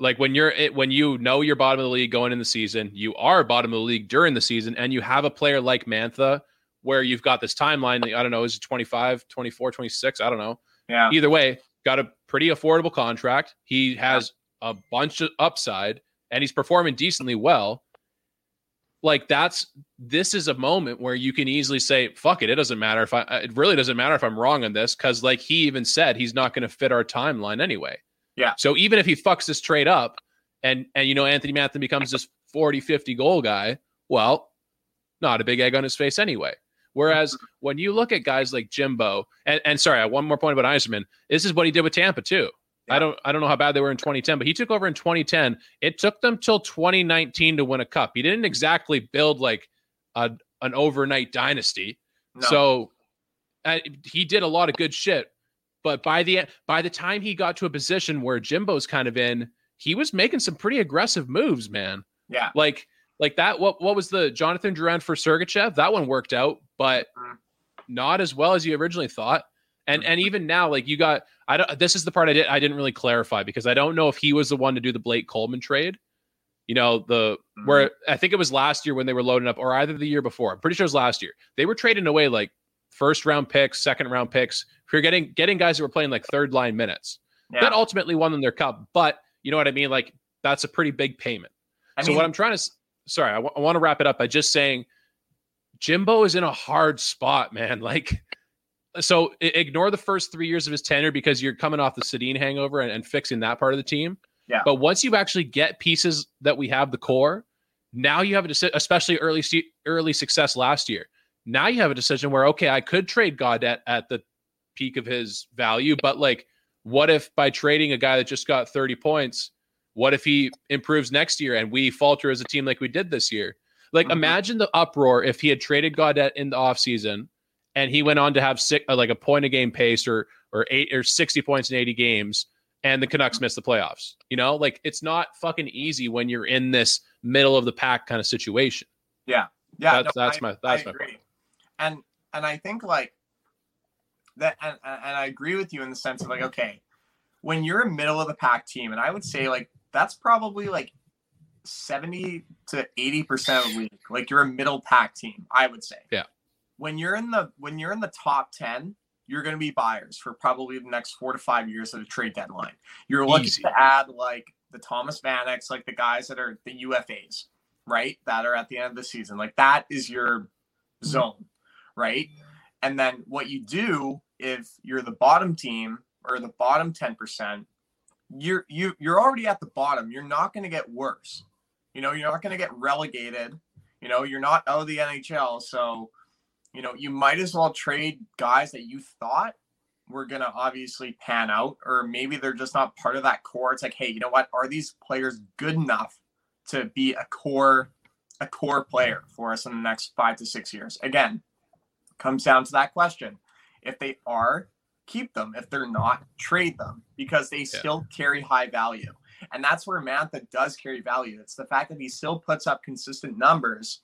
Like when you're when you know you're bottom of the league going in the season, you are bottom of the league during the season, and you have a player like Mantha where you've got this timeline. I don't know, is it 25, 24, 26? I don't know. Yeah. Either way, got a pretty affordable contract. He has a bunch of upside and he's performing decently well. Like that's this is a moment where you can easily say, fuck it, it doesn't matter if I it really doesn't matter if I'm wrong on this, because like he even said he's not going to fit our timeline anyway. Yeah. So even if he fucks this trade up and and you know Anthony Mantha becomes this 40, 50 goal guy, well, not a big egg on his face anyway. Whereas when you look at guys like Jimbo, and, and sorry, one more point about Yzerman. This is what he did with Tampa too. Yeah. I don't I don't know how bad they were in 2010, but he took over in 2010. It took them till 2019 to win a cup. He didn't exactly build like a, an overnight dynasty. No. So uh, he did a lot of good shit. But by the by the time he got to a position where Jimbo's kind of in, he was making some pretty aggressive moves, man. yeah. Like like that. What what was the Jonathan Drouin for Sergachev? That one worked out, but Mhm. not as well as you originally thought. And and even now, like you got, I don't. This is the part I did I didn't really clarify because I don't know if he was the one to do the Blake Coleman trade. You know the where I think it was last year when they were loading up, or either the year before. I'm pretty sure it was last year. They were trading away like first round picks, second round picks. For getting getting guys that were playing like third line minutes. Yeah. That ultimately won them their cup. But you know what I mean? Like that's a pretty big payment. I so mean, what I'm trying to, sorry, I want to wrap it up by just saying, Jimbo is in a hard spot, man. Like, so i- ignore the first three years of his tenure because you're coming off the Sedin hangover and, and fixing that part of the team. Yeah. But once you actually get pieces that we have the core, now you have a decision, especially early early success last year. Now you have a decision where okay, I could trade Gaudette at the peak of his value, but like, what if by trading a guy that just got 30 points, what if he improves next year and we falter as a team like we did this year? Like, Mhm. imagine the uproar if he had traded Gaudette in the offseason and he went on to have six, uh, like a point a game pace or or eight or 60 points in 80 games and the Canucks missed the playoffs. You know, like it's not fucking easy when you're in this middle of the pack kind of situation. Yeah. Yeah, that's- no, that's I- my- that's I my agree. point. And and I think like that, and, and I agree with you in the sense of like, okay, when you're a middle of the pack team, and I would say like that's probably like seventy to eighty percent of the league. Like you're a middle pack team, I would say. Yeah. When you're in the when you're in the top ten, you're going to be buyers for probably the next four to five years at a trade deadline. You're looking Easy. to add like the Thomas Vaneks, like the guys that are the UFAs, right? That are at the end of the season. Like that is your mm-hmm. zone, right? And then what you do if you're the bottom team or the bottom 10%, you're you you're already at the bottom. You're not going to get worse. You know, you're not going to get relegated. You know, you're not out of the NHL, so you know, you might as well trade guys that you thought were going to obviously pan out or maybe they're just not part of that core. It's like, hey, you know what? Are these players good enough to be a core a core player for us in the next 5 to 6 years? Again, comes down to that question. If they are, keep them. If they're not, trade them because they still carry high value. And that's where Mantha does carry value. It's the fact that he still puts up consistent numbers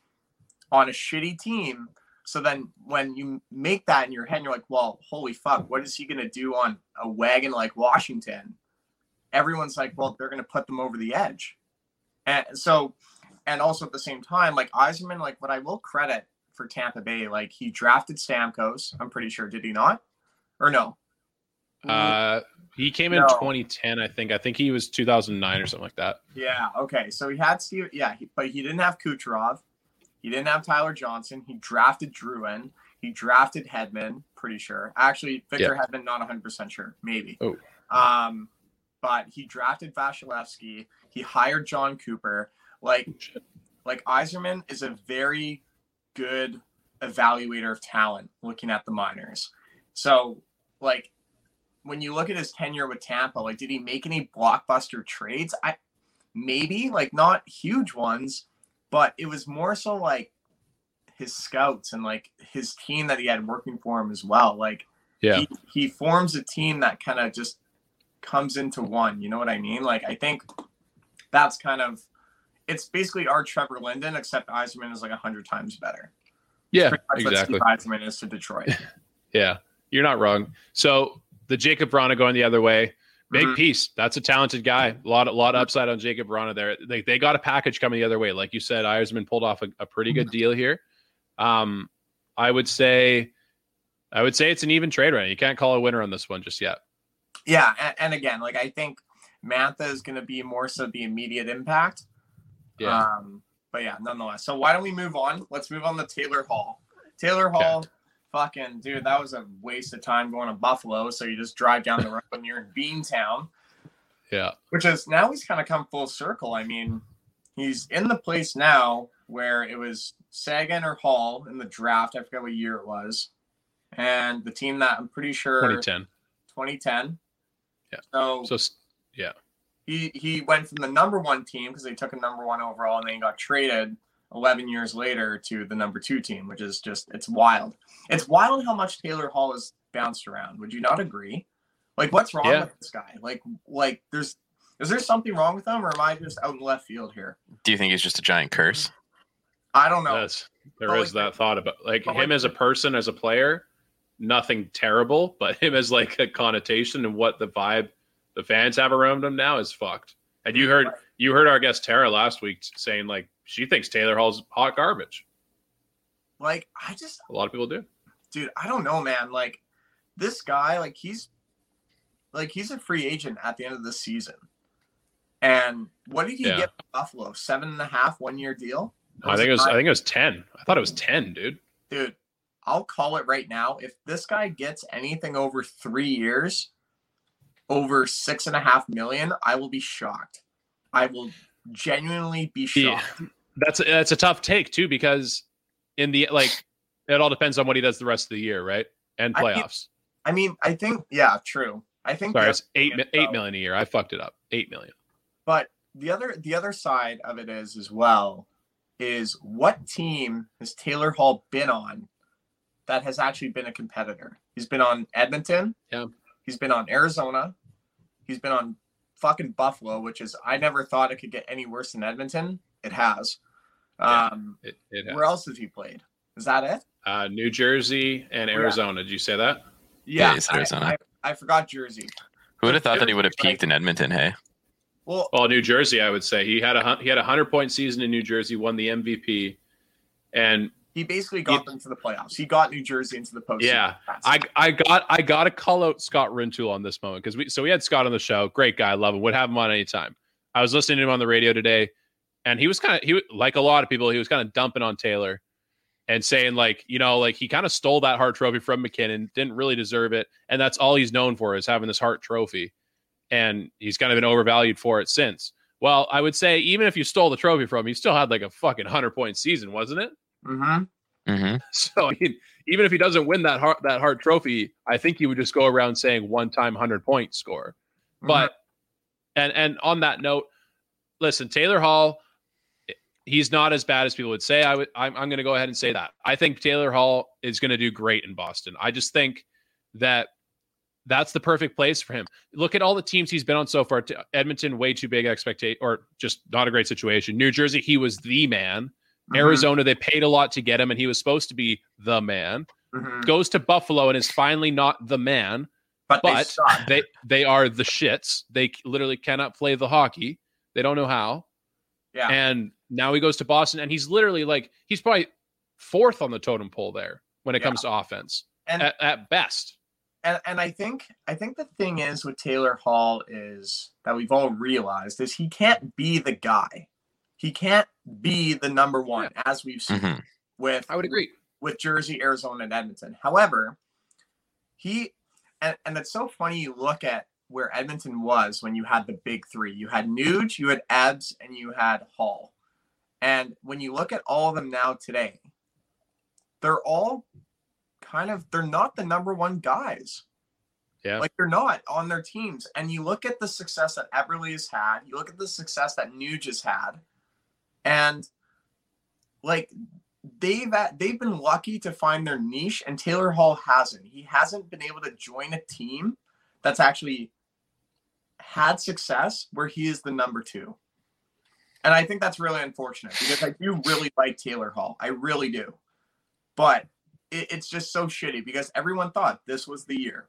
on a shitty team. So then when you make that in your head, you're like, well, holy fuck, what is he going to do on a wagon like Washington? Everyone's like, well, they're going to put them over the edge. And so, and also at the same time, like Yzerman, like what I will credit for Tampa Bay, like he drafted Stamkos. I'm pretty sure, did he not? Or no? Uh, he came in No. 2010, I think. I think he was 2009 or something like that. Yeah. Okay. So he had Steve. Yeah, he, but he didn't have Kucherov. He didn't have Tyler Johnson. He drafted Drouin. He drafted Hedman. Pretty sure. Actually, Victor Hedman, not 100 percent sure. Maybe. Oh. Um, but he drafted Vasilevskiy. He hired Jon Cooper. Like, like Yzerman is a very good evaluator of talent. Looking at the minors, so like when you look at his tenure with Tampa, like did he make any blockbuster trades? I maybe like not huge ones, but it was more so like his scouts and like his team that he had working for him as well. Like Yeah. he, he forms a team that kind of just comes into one. You know what I mean? Like I think that's kind of it's basically our Trevor Linden, except Yzerman is like a hundred times better. Yeah, exactly. What Steve Yzerman is to Detroit. Yeah, you're not wrong. So the Jakub Vrana going the other way. Big Mhm. piece. That's a talented guy. A lot, a lot of upside on Jakub Vrana there. They, they got a package coming the other way. Like you said, Yzerman pulled off a, a pretty good deal here. Um, I would say, I would say it's an even trade right. You can't call a winner on this one just yet. Yeah, and, and again, like I think Mantha is going to be more so the immediate impact. Yeah. Um, but yeah, nonetheless. So why don't we move on? Let's move on to Taylor Hall. Taylor Hall, fucking dude, that was a waste of time going to Buffalo. So you just drive down the road and you're in Beantown, yeah. which is now he's kind of come full circle. I mean, he's in the place now where it was Seguin or Hall in the draft. I forget what year it was. And the team that I'm pretty sure 2010. 2010. Yeah. So, So s- he he went from the number one team because they took a number one overall and then he got traded 11 years later to the number two team which is just it's wild. It's wild how much taylor hall has bounced around. Would you not agree? Like what's wrong Yeah. with this guy? Like like there's is there something wrong with him or am i just out in left field here? Do you think he's just a giant curse? i don't know. That's there But is like- that thought about like him like- as a person, as a player, nothing terrible, but him as like a connotation and what the vibe the fans have around him now is fucked. And you heard you heard our guest Tara last week saying like she thinks Taylor Hall's hot garbage. like i just A lot of people do. dude i don't know man like this guy like he's like he's a free agent at the end of the season and what did he Yeah. get from buffalo seven and a half one year deal I think it was? I think it was ten. I thought it was ten, dude. dude, I'll call it right now. If this guy gets anything over three years, over six and a half million, I will be shocked. I will genuinely be Yeah. shocked. That's that's a tough take too because in the like it all depends on what he does the rest of the year, right? And I mean, playoffs. I mean, I think, yeah, true. I think, Sorry, it's eight mi- eight a year. I fucked it up. Eight million. but the other the other side of it is as well is what team has Taylor Hall been on that has actually been a competitor? He's been on Edmonton. Yeah. He's been on Arizona. He's been on fucking Buffalo, which is I never thought it could get any worse than Edmonton. It has. Yeah. Um, It, it where else has he played? Is that it? uh, New Jersey and Yeah. Arizona. Did you say that? Yeah, Yeah, it's I- Arizona. I, I forgot Jersey. Who would have thought that he would have peaked in Edmonton? Hey, Well, Well, New Jersey, I would say he had a he had a hundred point season in New Jersey, won the MVP, and he basically got them to the playoffs. He got New Jersey into the postseason. Yeah, I I got I got to call out Scott Rintoul on this moment because we so we had Scott on the show, great guy, love him, would have him on anytime. I was listening to him on the radio today, and he was kind of he like a lot of people, he was kind of dumping on Taylor and saying like you know like he kind of stole that Hart Trophy from MacKinnon, didn't really deserve it, and that's all he's known for is having this Hart Trophy, and he's kind of been overvalued for it since. Well, I would say even if you stole the trophy from him, he still had like a fucking hundred point season, wasn't it? Mm-hmm. hmm So I mean, even if he doesn't win that Hart that Hart trophy, I think he would just go around saying one time hundred point score. But and and on that note, listen, Taylor Hall, he's not as bad as people would say. I would I'm, I'm going to go ahead and say that. I think Taylor Hall is going to do great in Boston. I just think that that's the perfect place for him. Look at all the teams he's been on so far. Edmonton, way too big expectation, or just not a great situation. New Jersey, he was the man. Mhm. Arizona, they paid a lot to get him, and he was supposed to be the man. Mhm. Goes to Buffalo and is finally not the man, but, they but suck. they they are the shits. They literally cannot play the hockey. They don't know how. Yeah. And now he goes to Boston, and he's literally like he's probably fourth on the totem pole there when it Yeah. comes to offense And- at, at best. and and I think I think the thing is with Taylor Hall is that we've all realized is he can't be the guy. He can't be the number one as we've seen hmm with I would agree. with Jersey, Arizona, and Edmonton. However, he and, and it's so funny you look at where Edmonton was when you had the big three. You had Nuge, you had Ebs, and you had Hall. And when you look at all of them now today, they're all kind of they're not the number one guys. Yeah. Like they're not on their teams. And you look at the success that Eberle has had, you look at the success that Nuge has had, and like they've at, they've been lucky to find their niche, and Taylor Hall hasn't. He hasn't been able to join a team that's actually had success where he is the number two. And I think that's really unfortunate because I do really like Taylor Hall. I really do. But it, it's just so shitty because everyone thought this was the year.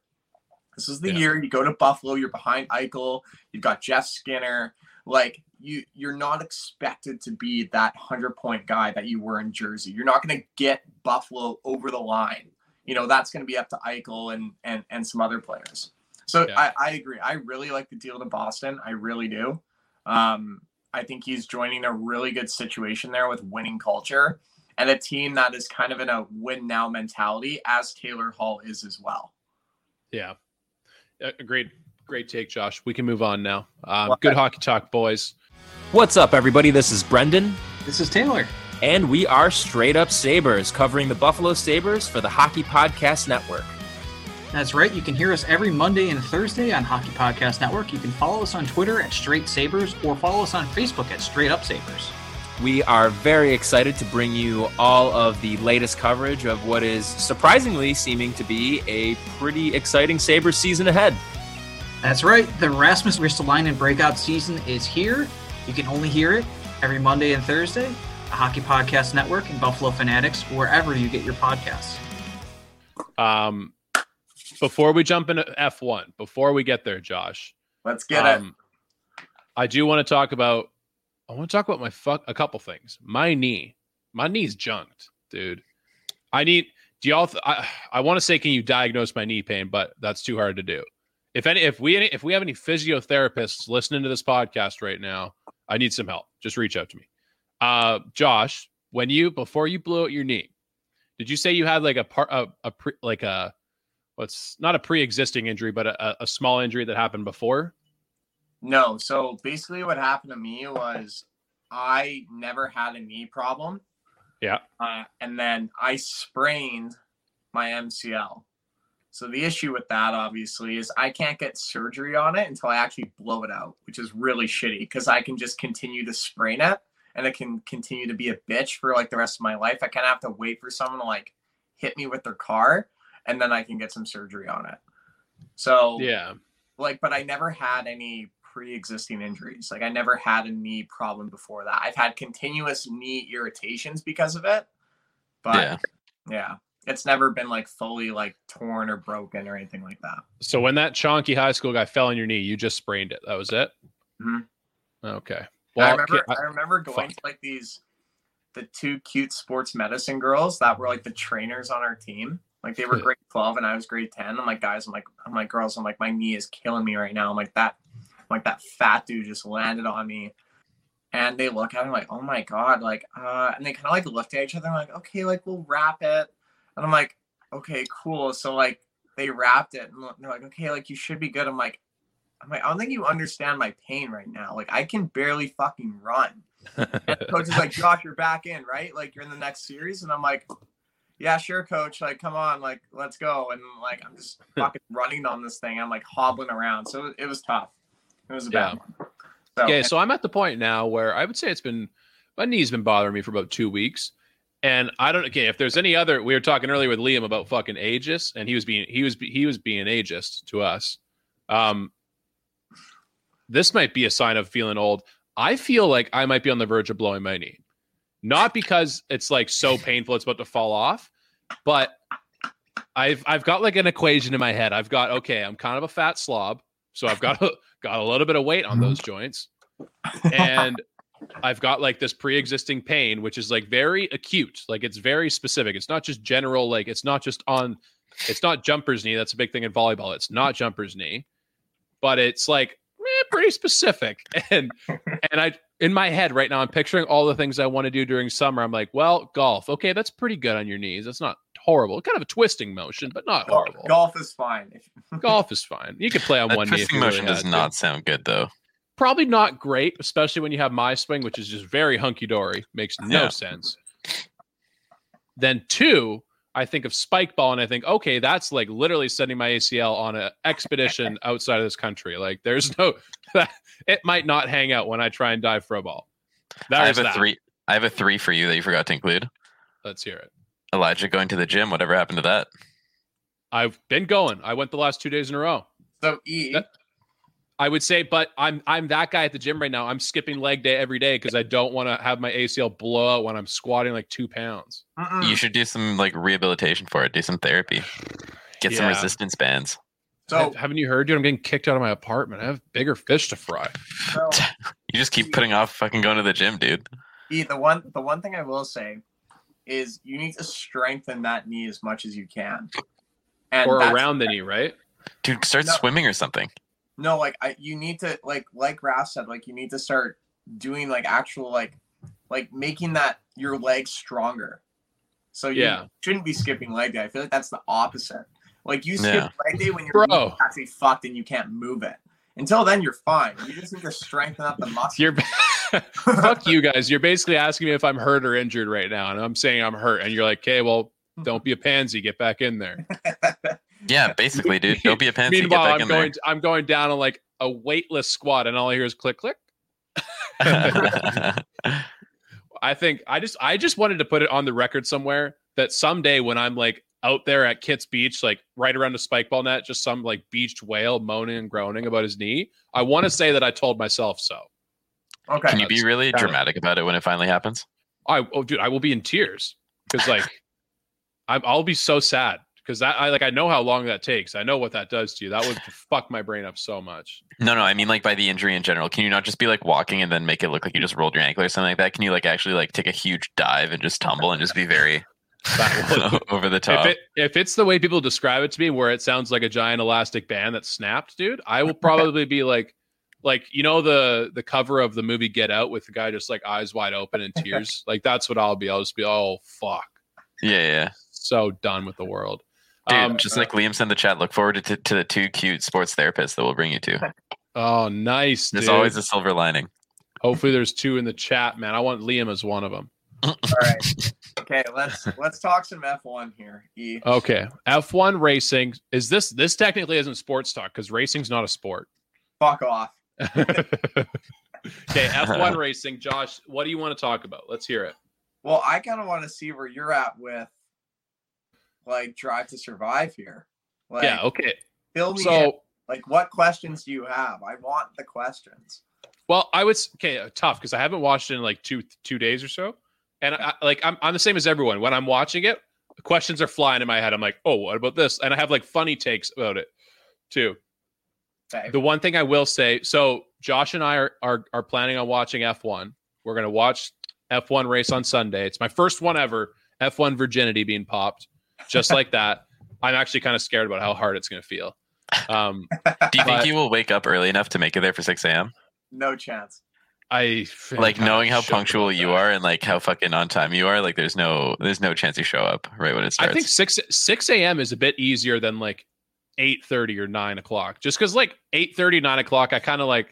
This is the Yeah. year you go to Buffalo. You're behind Eichel. You've got Jeff Skinner. Like you, you're not expected to be that hundred point guy that you were in Jersey. You're not going to get Buffalo over the line. You know that's going to be up to Eichel and and and some other players. So Yeah. I, I agree. I really like the deal to Boston. I really do. Um, I think he's joining a really good situation there with winning culture and a team that is kind of in a win now mentality, as Taylor Hall is as well. Yeah. Uh, great, great take, Josh. We can move on now. Um, good hockey talk, boys. What's up, everybody? This is Brendan, This is Taylor. and we are Straight Up Sabres, covering the Buffalo Sabres for the Hockey Podcast Network. That's right. You can hear us every Monday and Thursday on Hockey Podcast Network. You can follow us on Twitter at Straight Sabers or follow us on Facebook at Straight Up Sabres. We are very excited to bring you all of the latest coverage of what is surprisingly seeming to be a pretty exciting Sabres season ahead. That's right. The Rasmus Ristolainen breakout season is here. You can only hear it every Monday and Thursday. The Hockey Podcast Network and Buffalo Fanatics, wherever you get your podcasts. Um, before we jump into F1, before we get there, Josh, Let's get it. um, I do want to talk about. I want to talk about my fuck a couple things. My knee, my knee's junked, dude. I need. Do y'all? Th- I I want to say, can you diagnose my knee pain? But that's too hard to do. If any, if we if we have any physiotherapists listening to this podcast right now, I need some help. Just reach out to me. Uh, Josh, when you before you blew out your knee, did you say you had like a part a, a pre, like a what's not a pre-existing injury, but a, a small injury that happened before? No. So basically, what happened to me was I never had a knee problem. Yeah. Uh, and then I sprained my MCL. So the issue with that, obviously, is I can't get surgery on it until I actually blow it out, which is really shitty because I can just continue to sprain it and it can continue to be a bitch for like the rest of my life. I kind of have to wait for someone to like hit me with their car and then I can get some surgery on it. So Yeah. like but i never had any pre-existing injuries like i never had a knee problem before that i've had continuous knee irritations because of it but Yeah. yeah, it's never been like fully like torn or broken or anything like that So when that chonky high school guy fell on your knee, you just sprained it. That was it. Mhm. Okay. I Well, remember okay, I, remember going fuck. to like these the two cute sports medicine girls that were like the trainers on our team. Like they were grade 12 and I was grade 10. I'm like, guys, I'm like, I'm like, girls, I'm like, my knee is killing me right now. I'm like that, I'm like that fat dude just landed on me. And they look at me like, oh my God, like, uh, and they kind of like looked at each other and like, okay, like we'll wrap it. And I'm like, okay, cool. So like they wrapped it and they're like, okay, like you should be good. I'm like, I'm like, I don't think you understand my pain right now. Like I can barely fucking run. Coach is like, Josh, you're back in, right? Like you're in the next series. And I'm like, yeah, sure, coach. Like, come on, like, let's go. And like, I'm just fucking running on this thing. I'm like hobbling around. So it was tough. It was a bad Yeah. one. So, okay, so I'm at the point now where I would say it's been my knee's been bothering me for about two weeks. And I don't okay if there's any other we were talking earlier with Liam about fucking ageist, and he was being he was he was being ageist to us. Um this might be a sign of feeling old. I feel like I might be on the verge of blowing my knee. Not because it's like so painful it's about to fall off, but I've I've got like an equation in my head. I've got okay, I'm kind of a fat slob, so I've got a, got a little bit of weight on those joints, and I've got like this pre-existing pain, which is like very acute. Like it's very specific. It's not just general. Like it's not just on. It's not jumper's knee. That's a big thing in volleyball. It's not jumper's knee, but it's like eh, pretty specific. And and I in my head right now, I'm picturing all the things I want to do during summer. I'm like, well, golf. Okay, that's pretty good on your knees. That's not horrible. Kind of a twisting motion, but not golf, horrible. golf is fine. Golf is fine. You can play on That one knee. Twisting you really motion had does to. not sound good though. Probably not great, especially when you have my swing, which is just very hunky dory. Makes no Yeah. sense. Then two, I think of spike ball and I think, okay, that's like literally sending my ACL on an expedition outside of this country. Like there's no, it might not hang out when I try and dive for a ball. That I have a that. three. I have a three for you that you forgot to include. Let's hear it. Elijah going to the gym. Whatever happened to that? I've been going. I went the last two days in a row. so E, That- I would say, but I'm I'm that guy at the gym right now. I'm skipping leg day every day because I don't want to have my ACL blow out when I'm squatting like two pounds. mm-mm. You should do some like rehabilitation for it. Do some therapy. Get some resistance bands. So, haven't you heard, dude? I'm getting kicked out of my apartment. I have bigger fish to fry. so You just keep putting off fucking going to the gym, dude. E, the one the one thing I will say is you need to strengthen that knee as much as you can. And or around the knee, right? Dude, start No. swimming or something. No, like I, you need to like like Raph said, like you need to start doing like actual like like making that your legs stronger. So you Yeah. shouldn't be skipping leg day. I feel like that's the opposite. Like you skip Yeah. leg day when your Bro. knee is actually fucked and you can't move it. Until then, you're fine. You just need to strengthen up the muscle. You're fuck you guys. You're basically asking me if I'm hurt or injured right now, and I'm saying I'm hurt, and you're like, "Okay, well, don't be a pansy. Get back in there." Yeah, basically, dude. Don't be a pansy. Get Meanwhile, back I'm in going. I'm going down on like a weightless squat, and all I hear is click, click. I think I just I just wanted to put it on the record somewhere that someday when I'm like out there at Kits Beach, like right around the spike ball net, just some like beached whale moaning and groaning about his knee. I want to say that I told myself so. okay. Can you be really Kinda. dramatic about it when it finally happens? I oh dude, I will be in tears because like I'm, I'll be so sad because that I like I know how long that takes. I know what that does to you. That would fuck my brain up so much. No, no. I mean, like by the injury in general. Can you not just be like walking and then make it look like you just rolled your ankle or something like that? Can you like actually like take a huge dive and just tumble and just be very over the if top? it if it's the way people describe it to me, where it sounds like a giant elastic band that snapped, dude, I will probably be like, like you know the the cover of the movie Get Out with the guy just like eyes wide open and tears. like that's what I'll be. I'll just be, oh fuck, yeah, yeah. so done with the world. Dude, Um, just like Liam said in the chat, look forward to, to the two cute sports therapists that we'll bring you to. oh, nice. There's dude. always a silver lining. Hopefully, there's two in the chat, man. I want Liam as one of them. All right. Okay, let's let's talk some F1 here. E. Okay, F1 racing is this. This technically isn't sports talk because racing's not a sport. Fuck off. okay, F1 racing. Josh, what do you want to talk about? Let's hear it. Well, I kind of want to see where you're at with like Drive to Survive here. Like, yeah. Okay. fill me in. So, Like, what questions do you have? I want the questions. well, I would s- okay uh, tough because I haven't watched it in like two two days or so, and I, like I'm I'm the same as everyone. When I'm watching it, questions are flying in my head. I'm like, oh, what about this? And I have like funny takes about it too. Okay. The one thing I will say, so Josh and I are are, are planning on watching F1. We're gonna watch F1 race on Sunday. It's my first one ever. F1 virginity being popped, just like that. I'm actually kind of scared about how hard it's gonna feel. Um, Do you think you will wake up early enough to make it there for 6 a.m.? No chance. I Like knowing how punctual you are and like how fucking on time you are, like there's no there's no chance you show up right when it starts. I think six six a.m. is a bit easier than like eight thirty or nine o'clock. Just because like 8:30, 9 o'clock, I kind of like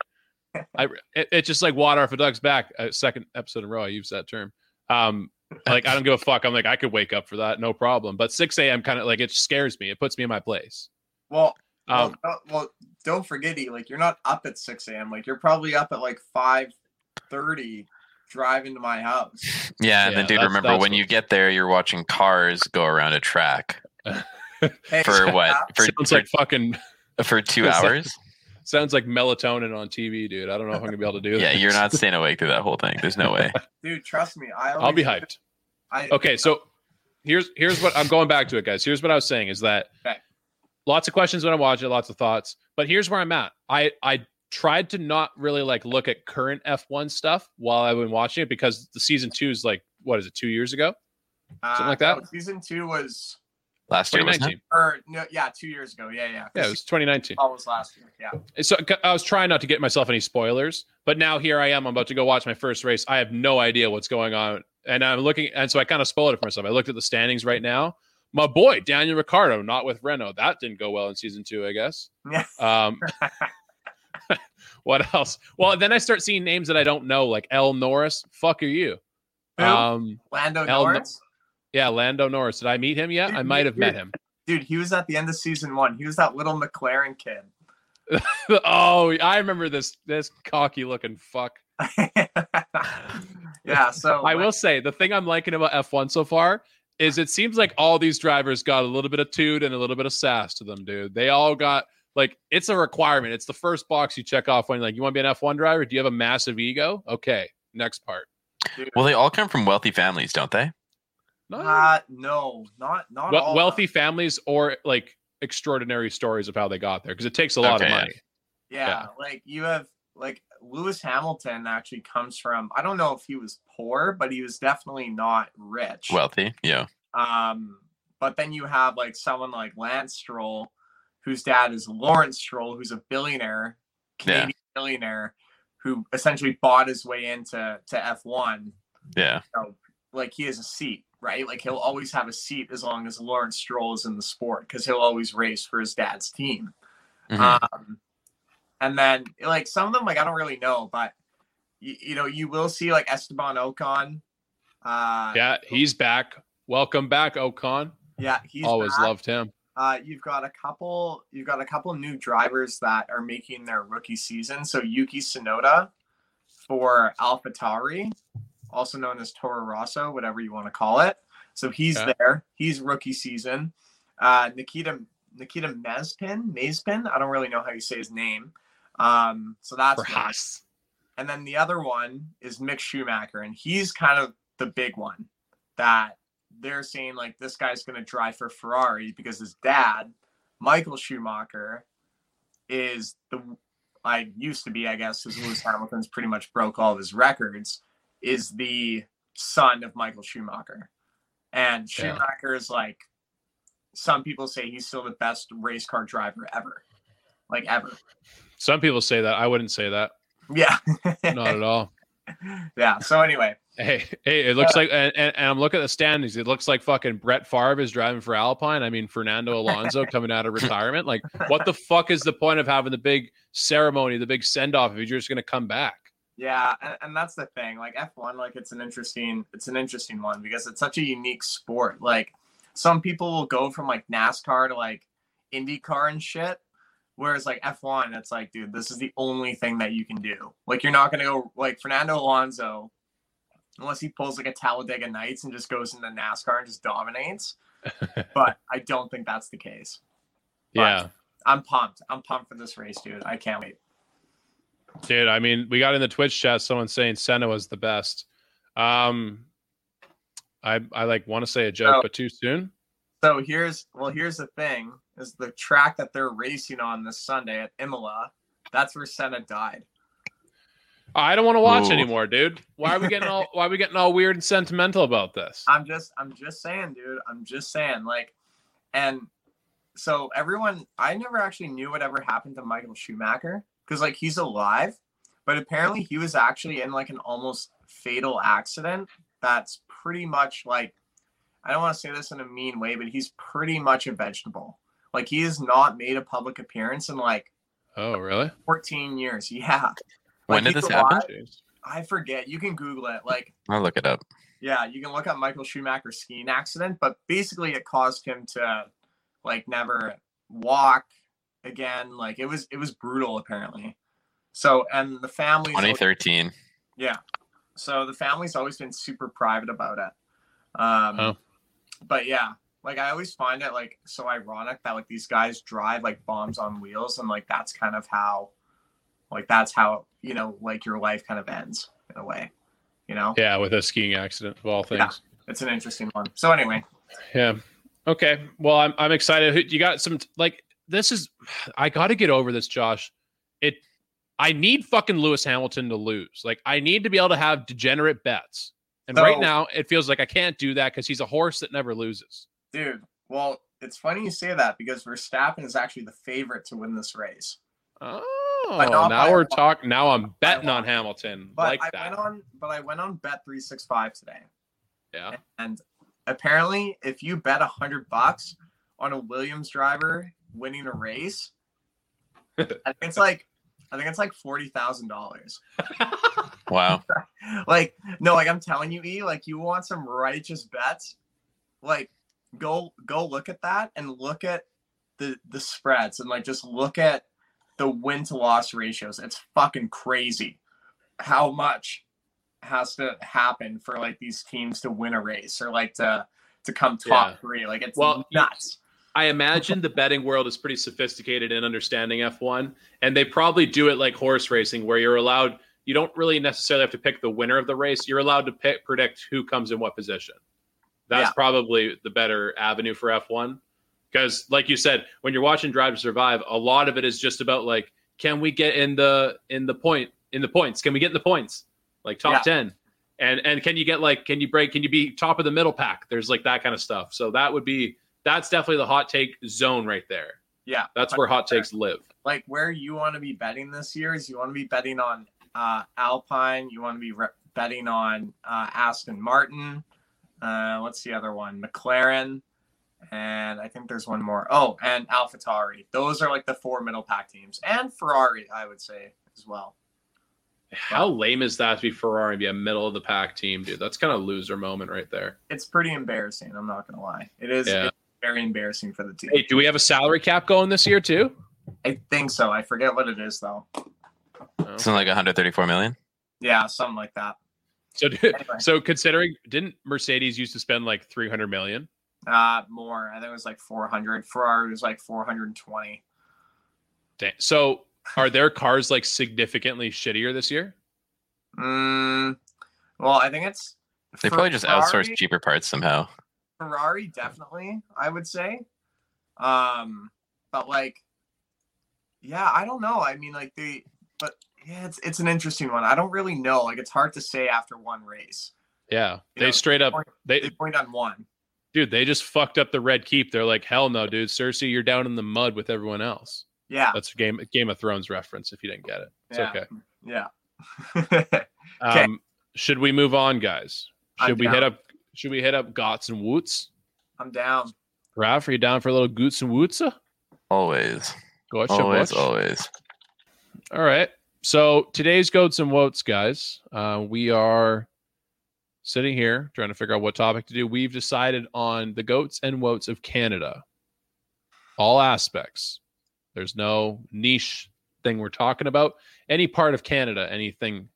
I it, it's just like water off a duck's back. A second episode in a row, I use that term. Um, like I don't give a fuck. I'm like I could wake up for that, no problem. But six a.m. kind of like it scares me. It puts me in my place. Well, Um, well, don't, well, don't forget, E, like you're not up at 6 a.m. Like you're probably up at like 5:30, driving to my house. yeah, and Yeah, then dude, that's- remember that's when you get there, you're watching cars go around a track Hey, for what? For sounds for, like fucking for two It's like- hours? sounds like melatonin on TV, dude. I don't know if I'm gonna be able to do that. Yeah, you're not staying awake through that whole thing. There's no way. dude, trust me. I I'll be hyped. I, okay so here's here's what i'm going back to it guys here's what i was saying is that Okay. lots of questions when i watch it lots of thoughts but here's where i'm at i i tried to not really like look at current f1 stuff while i've been watching it because the season two is like what is it two years ago uh, something like that? no, season two was, Last year wasn't it? 2019 or no, yeah, two years ago. Yeah, yeah. yeah it was 2019 That was last year. Yeah. so i was trying not to get myself any spoilers but now here i am i'm about to go watch my first race i have no idea what's going on and i'm looking and so i kind of spoiled it for myself. I looked at the standings right now. My boy daniel Ricciardo, not with renault. That didn't go well in season two i guess. Yeah. um what else? Well then i start seeing names that i don't know like l norris. Fuck are you? Who? um Lando El- Norris. yeah lando norris. Did i meet him yet? I might have met him. Dude, he was at the end of season one. He was that little McLaren kid. oh i remember this this cocky looking fuck yeah. So I will say the thing I'm liking about F1 so far is it seems like all these drivers got a little bit of toot and a little bit of sass to them, dude. They all got like it's a requirement. It's the first box you check off when like you want to be an F1 driver. Do you have a massive ego? Okay, next part. dude, Well, they all come from wealthy families, don't they? No, uh, no, not not Wel- all. wealthy families or like extraordinary stories of how they got there because it takes a lot Okay, of yeah. money. Yeah, Yeah. like you have like Lewis Hamilton actually comes from I don't know if he was poor, but he was definitely not rich. Wealthy. Yeah. um, but then you have like someone like Lance Stroll, whose dad is Lawrence Stroll, who's a billionaire, Yeah. Canadian billionaire, who essentially bought his way into to F1. Yeah. Like he has a seat, right? Like he'll always have a seat as long as Lawrence Stroll is in the sport because he'll always race for his dad's team. Mhm. Um, and then like some of them, like I don't really know, but you, you know, you will see like Esteban Ocon. Uh, Yeah, he's back. Welcome back, Ocon. yeah, he's Always back. loved him. Uh, you've got a couple. You've got a couple new drivers that are making their rookie season. So Yuki Tsunoda for AlphaTauri, also known as Toro Rosso, whatever you want to call it. So he's Okay. there. He's rookie season. Uh, Nikita Nikita Mezpin, Mazepin. I don't really know how you say his name. Um, so that's For. Haas. And then the other one is Mick Schumacher, and he's kind of the big one that they're saying like this guy's going to drive for Ferrari because his dad, Michael Schumacher, is the I used to be, I guess, because Lewis Hamilton's pretty much broke all of his records, is the son of Michael Schumacher. And Yeah. Schumacher is like some people say he's still the best race car driver ever. Like ever. Some people say that. I wouldn't say that. Yeah. Not at all. yeah. So anyway, Hey, hey, it looks uh, like, and, and, and I'm looking at the standings. It looks like fucking Brett Favre is driving for Alpine. I mean, Fernando Alonso coming out of retirement. Like, what the fuck is the point of having the big ceremony, the big send off if you're just going to come back? Yeah, and, and that's the thing. Like F1, like it's an interesting, it's an interesting one because it's such a unique sport. Like some people will go from like NASCAR to like IndyCar and shit. Whereas like F1, it's like, dude, this is the only thing that you can do. Like you're not gonna go like Fernando Alonso, unless he pulls like a Talladega Nights and just goes into NASCAR and just dominates. but I don't think that's the case. But Yeah. I'm pumped. I'm pumped for this race, dude. I can't wait. Dude, I mean, we got in the Twitch chat someone saying Senna was the best. Um, I I like want to say a joke, Oh. but too soon. So here's well, here's the thing: is the track that they're racing on this Sunday at Imola. That's where Senna died. I don't want to watch Ooh. anymore, dude. Why are we getting all Why are we getting all weird and sentimental about this? I'm just, I'm just saying, dude. I'm just saying, like, and so everyone, I never actually knew whatever happened to Michael Schumacher because like he's alive, but apparently he was actually in like an almost fatal accident. That's pretty much like, I don't want to say this in a mean way, but he's pretty much a vegetable. Like he has not made a public appearance in like Oh, really? 14 years. Yeah. When Like, did this happen? alive. I forget. You can Google it. Like, I'll look it up. yeah, you can look up Michael Schumacher's skiing accident, but basically it caused him to like never walk again. Like it was it was brutal apparently. So and the family 2013. yeah. So the family's always been super private about it. Um Oh. But yeah, like I always find it like so ironic that like these guys drive like bombs on wheels and like that's kind of how like that's how, you know, like your life kind of ends in a way. You know? Yeah, with a skiing accident of all things. Yeah. It's an interesting one. So anyway, Yeah. Okay. Well, I'm I'm excited. You got some like this is I got to get over this, Josh. It I need fucking Lewis Hamilton to lose. Like I need to be able to have degenerate bets. And right now it feels like I can't do that cuz he's a horse that never loses. Dude, well, it's funny you say that because Verstappen is actually the favorite to win this race. Oh, now we're talking. Now I'm betting on Hamilton. But like I that. went on but I went on bet 365 today. yeah. And apparently if you bet a hundred bucks on a Williams driver winning a race, it's like I think it's like forty thousand dollars. Wow. Like, no, like I'm telling you, E, like you want some righteous bets, like go go look at that and look at the the spreads and like just look at the win to loss ratios. It's fucking crazy how much has to happen for like these teams to win a race or like to to come top Yeah. three. Like it's Well, you- nuts. I imagine the betting world is pretty sophisticated in understanding F1, and they probably do it like horse racing, where you're allowed. You don't really necessarily have to pick the winner of the race. You're allowed to pick, predict who comes in what position. That's Yeah. probably the better avenue for F1 because like you said, when you're watching Drive to Survive, a lot of it is just about like, can we get in the in the point in the points? Can we get in the points? Like top Yeah. ten. And and can you get like can you break can you be top of the middle pack? There's like that kind of stuff. So that would be that's definitely the hot take zone right there. Yeah, That's where hot takes live. like where you want to be betting this year is you want to be betting on uh, Alpine. You want to be re- betting on uh, Aston Martin. Uh, what's the other one? McLaren. And I think there's one more. Oh, and AlphaTauri. Those are like the four middle pack teams, and Ferrari, I would say as well. How lame is that to be Ferrari and be a middle of the pack team, dude? That's kind of loser moment right there. It's pretty embarrassing. I'm not gonna lie. It is Yeah. it's very embarrassing for the team. Hey, do we have a salary cap going this year too? I think so. I forget what it is though. No. Something like 134 million. Yeah, something like that. So, do, Anyway. so considering, didn't Mercedes used to spend like 300 million? Uh, more. I think it was like 400. Ferrari was like 420. Dang. So, are their cars like significantly shittier this year? Mm, well, I think it's They for probably just Ferrari- outsourced cheaper parts somehow. Ferrari, definitely. I would say. Um, but like, yeah, I don't know. I mean, like the, but yeah, it's it's an interesting one. I don't really know. Like, it's hard to say after one race. Yeah, You they know, straight up, They they point on one. dude, they just fucked up the red keep. They're like, hell no, dude, Cersei, you're down in the mud with everyone else. Yeah, That's a game Game of Thrones reference. If you didn't get it, it's Yeah. okay. yeah. Um, should we move on, guys? I'm Should we down. hit up? Should we hit up Gots and Woots? I'm down. Ralph, are you down for a little Goots and Woots? Always, Gotcha, always, butch. always. All right. So today's goats and woats, guys. Uh, we are sitting here trying to figure out what topic to do. We've decided on the goats and woats of Canada, all aspects. There's no niche thing we're talking about. Any part of Canada, anything.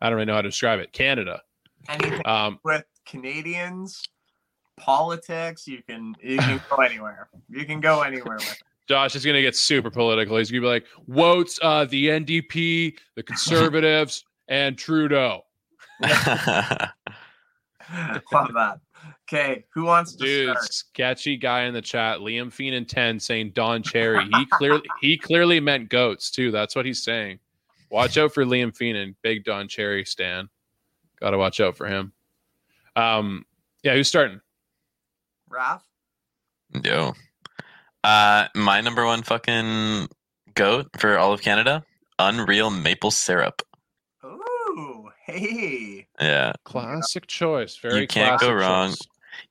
I don't really know how to describe it. Canada. Anything Um, with Canadians, politics, you can you can go anywhere. You can go anywhere with it. Josh is going to get super political. He's going to be like, "Wotes, uh, the NDP, the Conservatives, and Trudeau." Love that. Okay, who wants to Dude, start? sketchy guy in the chat, Liam Feenan 10 saying Don Cherry. He clearly he clearly meant goats too. That's what he's saying. Watch out for Liam Feenan, big Don Cherry stan. Gotta watch out for him. Um, yeah, who's starting? Raph? Yo. Uh, my number one fucking goat for all of Canada, Unreal Maple Syrup. Ooh, hey. Yeah. Classic choice. Very You can't go classic wrong. choice.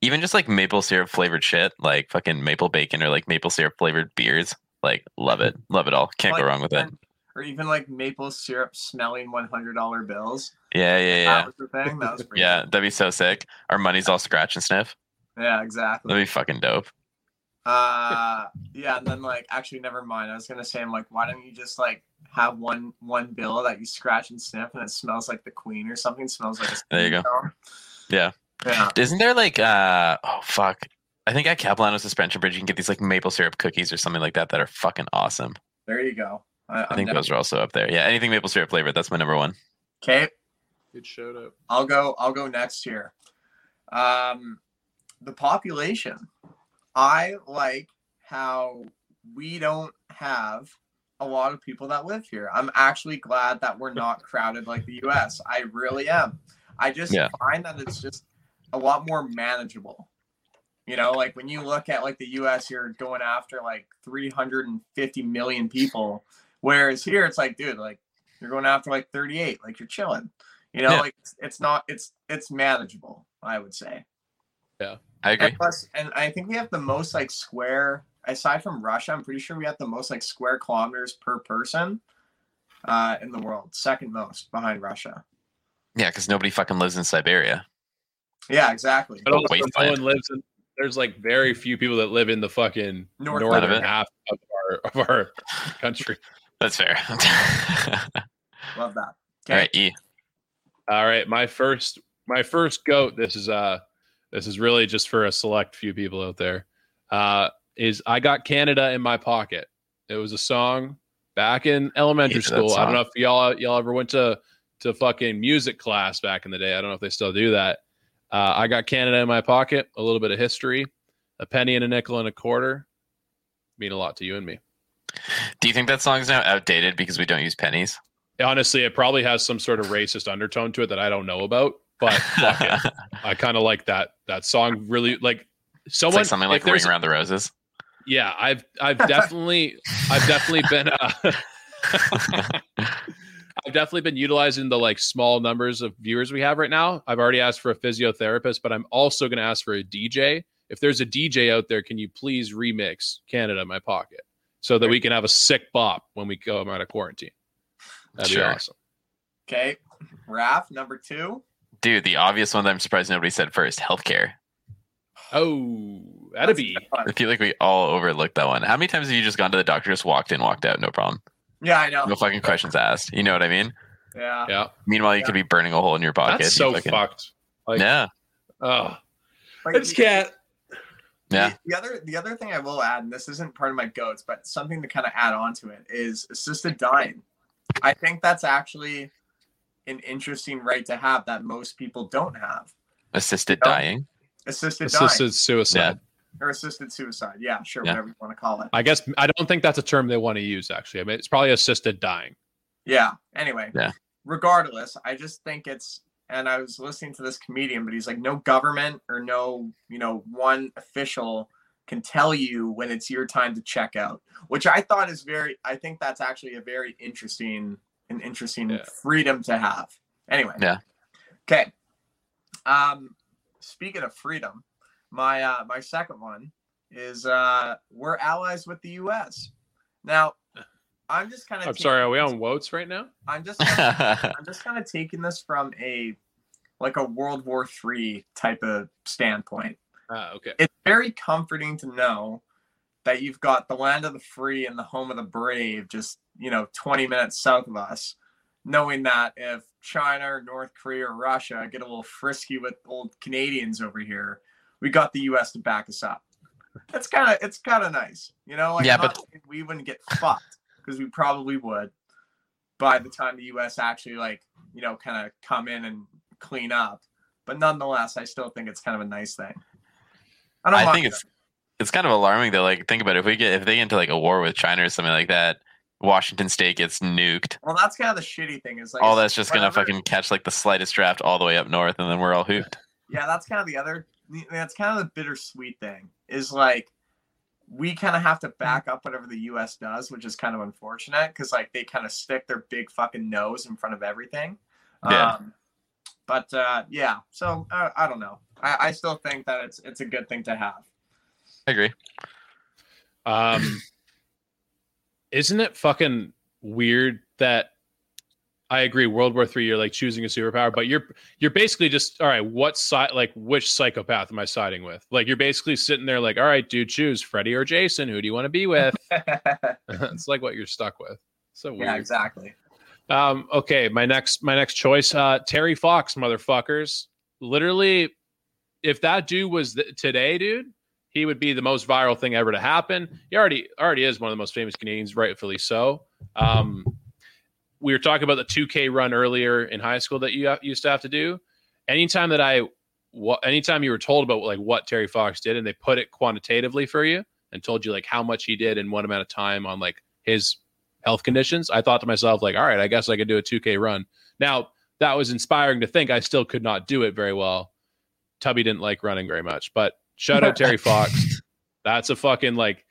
Even just like maple syrup flavored shit, like fucking maple bacon or like maple syrup flavored beers. Like, love it. Love it all. Can't Like, go wrong with it. Or even like maple syrup smelling $100 bills. Yeah, yeah, yeah. That was the thing. That was pretty. yeah, that'd be so sick. Our money's all scratch and sniff. Yeah, exactly. That'd be fucking dope. Uh, yeah, and then like, actually, never mind. I was gonna say, I'm like, why don't you just like have one one bill that you scratch and sniff, and it smells like the queen or something? Smells like a There you go. Yeah. Yeah. Isn't there like uh oh fuck. I think at Capilano Suspension Bridge you can get these like maple syrup cookies or something like that that are fucking awesome. There you go. I, I think down. those are also up there. Yeah, anything maple syrup flavored, that's my number one. Okay, Good shout out. I'll go. I'll go next here. Um, the population. I like how we don't have a lot of people that live here. I'm actually glad that we're not crowded like the U.S. I really am. I just Yeah. find that it's just a lot more manageable. You know, like when you look at like the U.S., you're going after like 350 million people, whereas here it's like, dude, like you're going after like 38. Like you're chilling. You know, Yeah. like it's, it's not it's it's manageable. I would say. Yeah, I agree. And plus, and I think we have the most like square aside from Russia. I'm pretty sure we have the most like square kilometers per person uh, in the world. Second most behind Russia. Yeah, because nobody fucking lives in Siberia. Yeah, exactly. But also, no one lives in. There's like very few people that live in the fucking North northern of half of our of our country. That's fair. Love that. All right, E. All right, my first my first goat. This is uh this is really just for a select few people out there. Uh, is I got Canada in my pocket. It was a song back in elementary Hated that school. I don't know if y'all y'all ever went to to fucking music class back in the day. I don't know if they still do that. Uh, I got Canada in my pocket. A little bit of history. A penny and a nickel and a quarter. mean a lot to you and me. Do you think that song's now outdated because we don't use pennies? Honestly, it probably has some sort of racist undertone to it that I don't know about. But fuck it. I kind of like that that song. Really, like It's someone like something like Ring Around the Roses. Yeah, I've I've definitely I've definitely been uh, I've definitely been utilizing the like small numbers of viewers we have right now. I've already asked for a physiotherapist, but I'm also going to ask for a DJ. If there's a DJ out there, can you please remix Canada in my pocket so that we can have a sick bop when we go out of quarantine? That'd Sure. be awesome. Okay. Raph, number two. Dude, the obvious one that I'm surprised nobody said first healthcare. Oh, that'd be I feel like we all overlooked that one. How many times have you just gone to the doctor, just walked in, walked out, no problem? Yeah, I know. No fucking questions asked. You know what I mean? Yeah. yeah. Meanwhile, you could be burning a hole in your pocket. That's so fucking- fucked. Like, yeah. oh, Like, I just can't. Yeah. The, the other the other thing I will add, and this isn't part of my goats, but something to kind of add on to it is assisted dying. I think that's actually an interesting right to have that most people don't have. Assisted No. dying. Assisted, Assisted dying suicide. or assisted suicide. Yeah, sure, Yeah. whatever you want to call it. I guess I don't think that's a term they want to use. Actually, I mean it's probably assisted dying. Yeah. Anyway. Yeah. Regardless, I just think it's and I was listening to this comedian, but he's like, no government or no, you know, one official can tell you when it's your time to check out, which I thought is very I think that's actually a very interesting an interesting Yeah. freedom to have. Anyway. Yeah. Okay. Um speaking of freedom, my uh my second one is uh we're allies with the US. Now I'm just kind of I'm sorry, are we on Wotes right now? I'm just kinda, I'm just kind of taking this from a like a World War Three type of standpoint. Ah, okay. It's very comforting to know that you've got the land of the free and the home of the brave just you know 20 minutes south of us knowing that if china or north korea or russia get a little frisky with old canadians over here we got the us to back us up it's kind of it's kind of nice you know like Yeah, not but- we wouldn't get fucked because we probably would by the time the us actually like you know kind of come in and clean up but nonetheless i still think it's kind of a nice thing i don't I think it's it's kind of alarming though. Like think about it. If we get if they get into like a war with China or something like that, Washington State gets nuked. Well, that's kind of the shitty thing is like all that's just gonna fucking catch like the slightest draft all the way up north, and then we're all hooped. Yeah, that's kind of the other. That's kind of the bittersweet thing is like we kind of have to back up whatever the U.S. does, which is kind of unfortunate because like they kind of stick their big fucking nose in front of everything. Yeah. Um, but uh, yeah, so uh, I don't know. I, I still think that it's it's a good thing to have. I agree. Um, isn't it fucking weird that I agree World War Three, you're like choosing a superpower, but you're you're basically just all right. What side, like which psychopath am I siding with? Like you're basically sitting there like, all right, dude, choose Freddy or Jason. Who do you want to be with? it's like what you're stuck with. So weird. yeah, exactly. Um, okay, my next my next choice, uh, Terry Fox, motherfuckers. Literally, if that dude was th- today, dude, he would be the most viral thing ever to happen. He already already is one of the most famous Canadians, rightfully so. Um, we were talking about the 2K run earlier in high school that you used to have to do. Anytime that I, anytime you were told about like what Terry Fox did, and they put it quantitatively for you and told you like how much he did in one amount of time on like his health conditions, I thought to myself, like, all right, I guess I could do a 2K run. Now, that was inspiring to think I still could not do it very well. Tubby didn't like running very much, but shout out Terry Fox. That's a fucking like,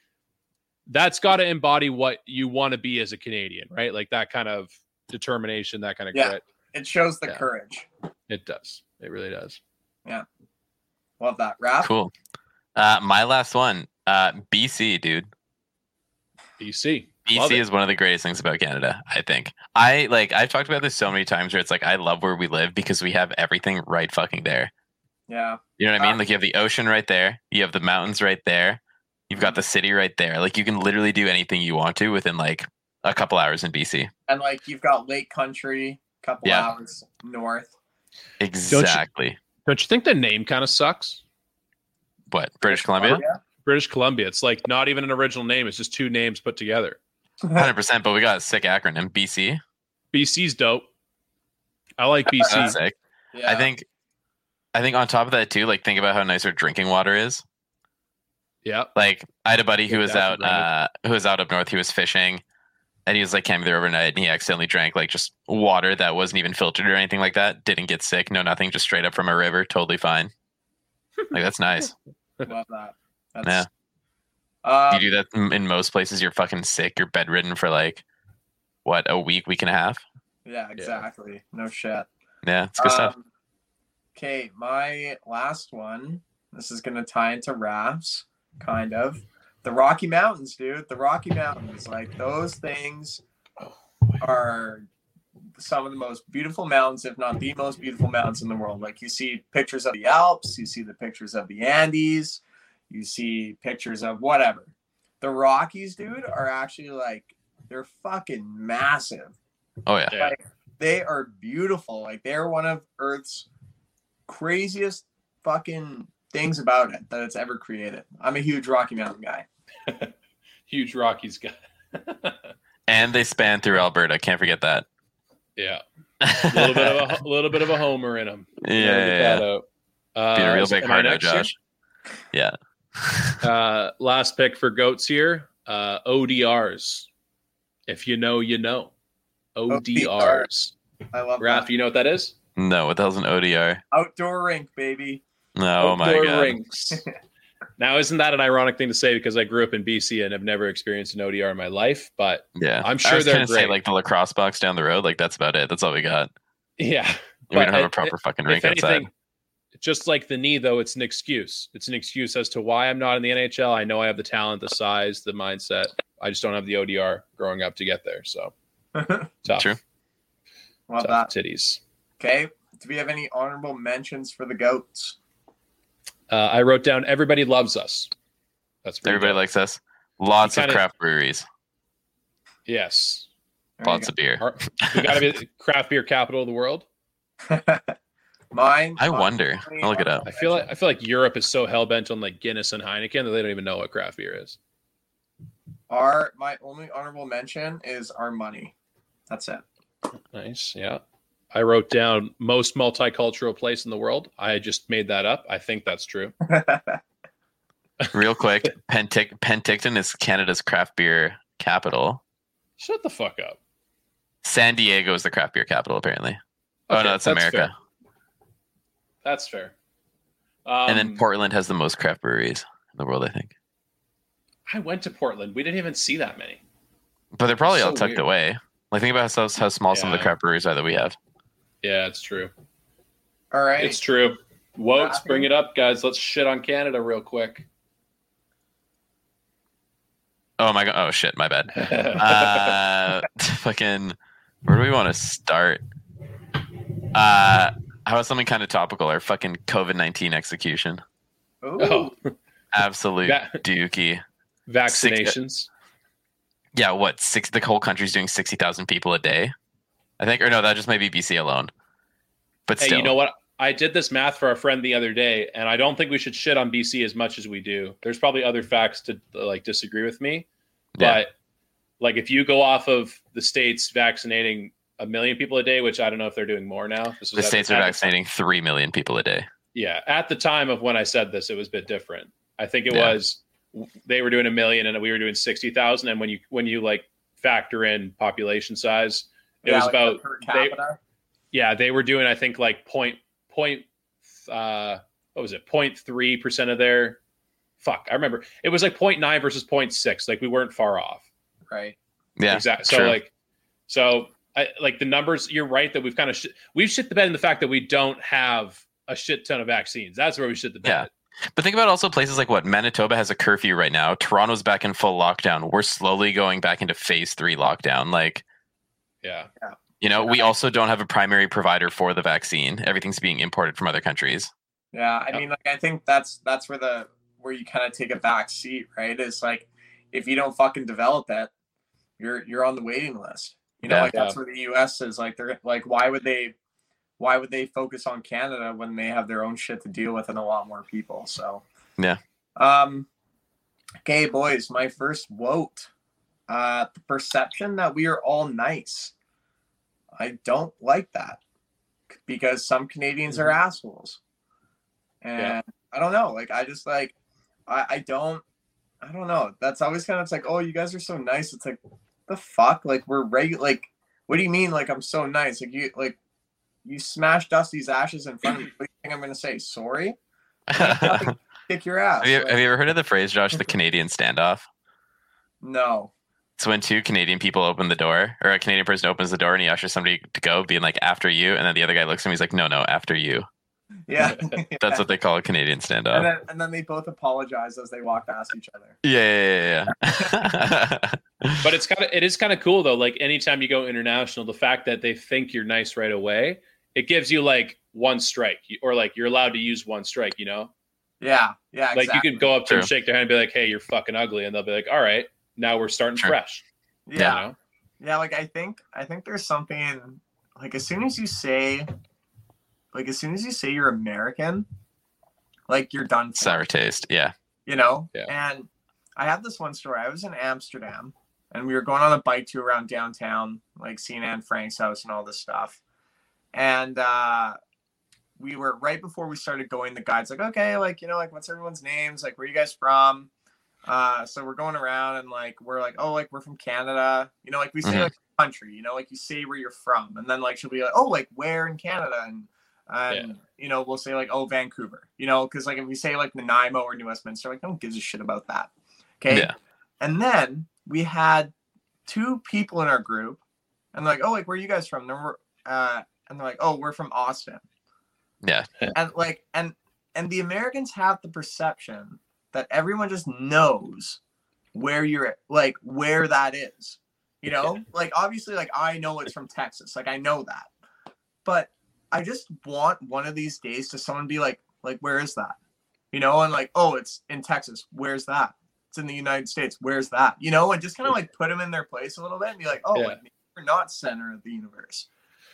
that's got to embody what you want to be as a Canadian, right? Like that kind of determination, that kind of Yeah. grit. It shows the Yeah. courage. It does. It really does. Yeah. Love that, Raph. Cool. Uh, my last one, uh, BC, dude. BC. BC is one of the greatest things about Canada, I think. I like I've talked about this so many times where it's like I love where we live because we have everything right fucking there. Yeah. You know what I mean? Uh, Like you have the ocean right there, you have the mountains right there, you've got the city right there. Like you can literally do anything you want to within like a couple hours in BC. And like you've got Lake Country, a couple Yeah. hours north. Exactly. Don't you think the name kind of sucks? What? British Columbia? British Columbia. It's like not even an original name. It's just two names put together. Hundred percent, but we got a sick acronym. BC. BC's dope. I like BC. That's sick. Yeah. I think I think on top of that too, like think about how nice our drinking water is. Yeah. Like I had a buddy who Yeah, was out, uh, who was out up north. He was fishing, and he was like camping there overnight, and he accidentally drank like just water that wasn't even filtered or anything like that. Didn't get sick, no nothing, just straight up from a river, totally fine. Like that's nice. Love that. That's, Yeah. Um, you do that in in most places. You're fucking sick. You're bedridden for like what a week, week and a half. yeah, exactly. No shit. Yeah, it's good stuff. Um, Okay, my last one. This is gonna tie into Raph's, kind of. The Rocky Mountains, dude. The Rocky Mountains, like those things, are some of the most beautiful mountains, if not the most beautiful mountains in the world. Like you see pictures of the Alps, you see the pictures of the Andes, you see pictures of whatever. The Rockies, dude, are actually like they're fucking massive Oh yeah, Yeah. like they are beautiful. Like they're one of Earth's craziest fucking things about it that it's ever created. I'm a huge Rocky Mountain guy. Huge Rockies guy. and they span through Alberta. Can't forget that. yeah. A little bit of a, a little bit of a homer in him. Yeah, yeah, yeah. Uh, Be a real big am I hardo, next here? Josh. Yeah. Uh, last pick for goats here. Uh, ODRs. If you know, you know. ODRs. I love Raph, that. you know what that is? no, what the hell's an ODR? Outdoor rink, baby. No, oh my Outdoor god. rinks. Now, isn't that an ironic thing to say because I grew up in BC and have never experienced an ODR in my life? But Yeah, I'm I sure was they're gonna say great. like the lacrosse box down the road. Like that's about it. That's all we got. yeah, we don't But have a it- proper fucking if rink outside. anything, just like the knee, though, it's an excuse. It's an excuse as to why I'm not in the NHL. I know I have the talent, the size, the mindset. I just don't have the ODR growing up to get there. So tough, True. love tough that. titties. Okay. Do we have any honorable mentions for the goats? Uh, I wrote down everybody loves us. That's Everybody dope. likes us. Lots You of kinda- craft breweries. yes. There Lots of beer. Our- we got to be the craft beer capital of the world. Mine. I wonder. I'll look it up. I feel like I feel like Europe is so hell bent on like Guinness and Heineken that they don't even know what craft beer is. Our my only honorable mention is our money. That's it. Nice, yeah. I wrote down most multicultural place in the world. I just made that up. I think that's true. Real quick, Pentic- Penticton is Canada's craft beer capital. Shut the fuck up. San Diego is the craft beer capital, apparently. oh no, it's that's America. fair. That's fair. Um, and then Portland has the most craft breweries in the world, I think. I went to Portland. We didn't even see that many. But they're probably So all tucked weird. away. Like think about how, how small some of the craft breweries are that we have. Yeah, it's true. All right. It's true. Wotes, bring it up, guys. Let's shit on Canada real quick. Oh my god! Oh shit! My bad. Uh, fucking. Where do we want to start? Uh, how about something kind of topical? Our fucking COVID nineteen execution. Ooh. oh, Absolute Va- dookie. vaccinations. Yeah, what? Six. The whole country's doing sixty thousand people a day. I think, or no, that just may be BC alone. But Hey, you know what? I did this math for a friend the other day, and I don't think we should shit on BC as much as we do. There's probably other facts to like disagree with me, Yeah. but like if you go off of the states vaccinating a million people a day, which I don't know if they're doing more now. This the states are at the- vaccinating three million people a day. yeah, at the time of when I said this, it was a bit different. I think it Yeah. was they were doing a million and we were doing sixty thousand, and when you when you like factor in population size, it Yeah, was like the about per they, yeah they were doing I think like point point uh what was it point three percent of their fuck I remember it was like 0.9 versus 0.6 like we weren't far off right. Yeah, exactly so true. like so I, like the numbers you're right that we've kind of sh- we've shit the bed in the fact that we don't have a shit ton of vaccines that's where we shit the bed Yeah. But think about also places like what Manitoba has a curfew right now. Toronto's back in full lockdown. We're slowly going back into phase three lockdown. Like, yeah you know, we also don't have a primary provider for the vaccine. Everything's being imported from other countries. Yeah, I Yeah. mean, like I think that's that's where the where you kind of take a back seat, right? Is like if you don't fucking develop it, you're you're on the waiting list. You know, Yeah. like that's where the U.S. is. Like they're like, why would they, why would they focus on Canada when they have their own shit to deal with and a lot more people? So Yeah. Um. Okay, boys, my first vote. Uh, the perception that we are all nice. I don't like that because some Canadians are mm-hmm. assholes and Yeah. I don't know. Like I just like I, I don't I don't know. That's always kind of like, oh, you guys are so nice. It's like, the fuck? Like we're regular. Like, what do you mean? Like I'm so nice? Like you like you smashed Dusty's ashes in front of me. What do you think I'm gonna say? Sorry? have, Kick your ass. you, Like, have you ever heard of the phrase, Josh, the Canadian standoff? no. It's when two Canadian people open the door, or a Canadian person opens the door and he ushers somebody to go, being like, after you. And then the other guy looks at him, he's like, no, no, after you. Yeah. That's what they call a Canadian and standoff. then and then they both apologize as they walk past each other. Yeah, yeah, yeah. yeah. But it's kind of it is kind of cool though. Like anytime you go international, the fact that they think you're nice right away, it gives you like one strike, or like you're allowed to use one strike. You know, Yeah. Yeah. like you could go up to them, shake their hand, and be like, "Hey, you're fucking ugly," and they'll be like, "All right, now we're starting Sure. fresh." Yeah. You know? Yeah, like I think I think there's something like as soon as you say like as soon as you say you're American, like you're done for, Sour taste. Yeah. you know? Yeah. And I have this one story. I was in Amsterdam and we were going on a bike tour around downtown, like seeing Anne Frank's house and all this stuff. And uh we were right before we started going, the guide's like, okay, like, you know, like what's everyone's names? Like, where you guys from? Uh, so we're going around and like we're like, oh, like we're from Canada. You know, like we say Mhm. like country, you know, like you say where you're from, and then like she'll be like, oh, like where in Canada, and and you know we'll say like, oh, Vancouver, you know, because like if we say like Nanaimo or New Westminster, like no one gives a shit about that. Okay. Yeah. And then we had two people in our group, and like, oh, like where are you guys from? And we're uh, and they're like, oh, we're from Austin Yeah. and like and and the americans have the perception that everyone just knows where you're at, like where that is you know? Like obviously like i know it's from texas. Like i know that. But i just want one of these days to someone be like like where is that? You know? And like oh it's in texas. Where's that? It's in the united states. Where's that? You know? And just kind of like put them in their place a little bit and be like oh yeah. like, you're not center of the universe.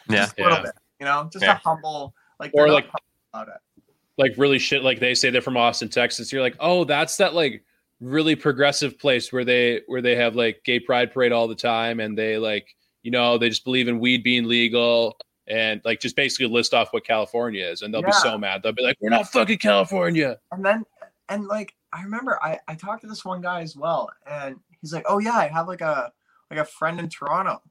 Yeah. just a little Yeah. bit you know? Just Yeah. a humble like Or like- about it like really shit like they say they're from Austin, Texas. You're like, oh, that's that like really progressive place where they where they have like gay pride parade all the time and they like, you know, they just believe in weed being legal and like just basically list off what California is and they'll be so mad. They'll be like, We're not fucking California. and then and like I remember I I talked to this one guy as well, and he's like, "Oh yeah, I have like a like a friend in Toronto,"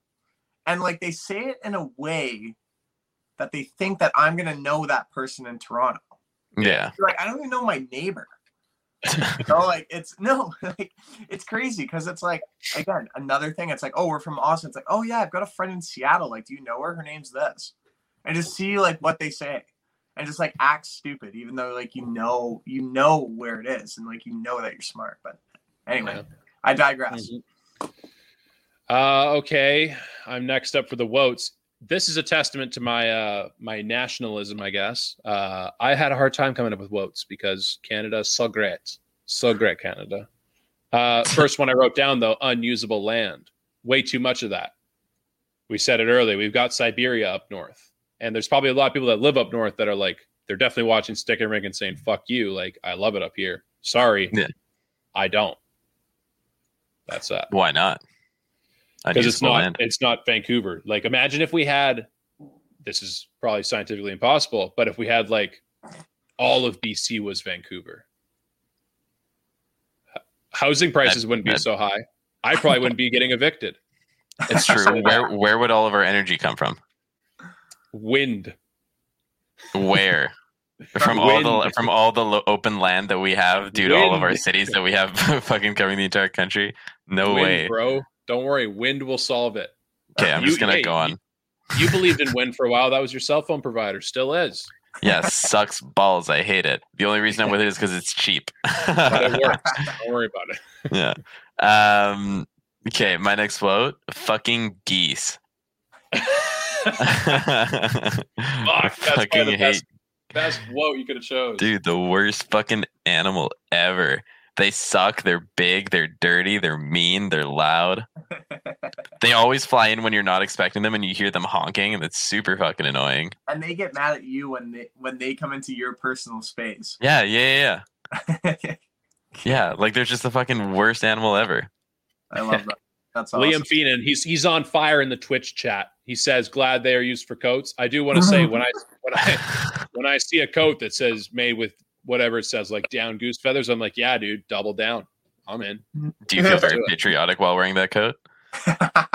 and like they say it in a way that they think that I'm gonna know that person in Toronto. Yeah. You're like, I don't even know my neighbor. Know, like it's no, like it's crazy because it's like again another thing. It's like, oh, we're from Austin. It's like, oh yeah, I've got a friend in Seattle. Like, do you know her? Her name's this, and just see like what they say, and just like act stupid, even though like you know you know where it is, and like you know that you're smart. But anyway, Yeah. I digress. Uh okay. I'm next up for the votes. This is a testament to my uh my nationalism, I guess. Uh I had a hard time coming up with votes because Canada so great. So great Canada. Uh first one I wrote down though, unusable land. Way too much of that. We said it earlier. We've got Siberia up north. And there's probably a lot of people that live up north that are like they're definitely watching Stick and Rink and saying, fuck you. Like, I love it up here. Sorry. Yeah. I don't. That's that Why not? Because it's not land. it's not Vancouver. Like imagine if we had this is probably scientifically impossible, but if we had like all of BC was Vancouver. Housing prices That- wouldn't be that- so high. I probably wouldn't be getting evicted. It's true. where where would all of our energy come from? Wind. Where? From all the from all the lo- open land that we have due to all of our cities that we have fucking covering the entire country. No wind, way. bro. Don't worry, wind will solve it. Okay, I'm You- just gonna hey, go on. You believed in wind for a while. That was your cell phone provider. Still is. Yeah, sucks balls. I hate it. The only reason I'm with it is because it's cheap. But it works. Don't worry about it. yeah. Um. Okay, my next vote: fucking geese. I that's fucking the hate, best- Best you could have chose. dude. The worst fucking animal ever. They suck. They're big. They're dirty. They're mean. They're loud. They always fly in when you're not expecting them, and you hear them honking, and it's super fucking annoying. and they get mad at you when they when they come into your personal space. Yeah, yeah, yeah, yeah. Yeah, like they're just the fucking worst animal ever. I love that. That's awesome. Liam Feenan, he's he's on fire in the Twitch chat. He says, "Glad they are used for coats." I do want to say when I when I when I see a coat that says made with whatever it says, like down goose feathers, I'm like, "Yeah, dude, double down I'm in. Do you feel very patriotic while wearing that coat?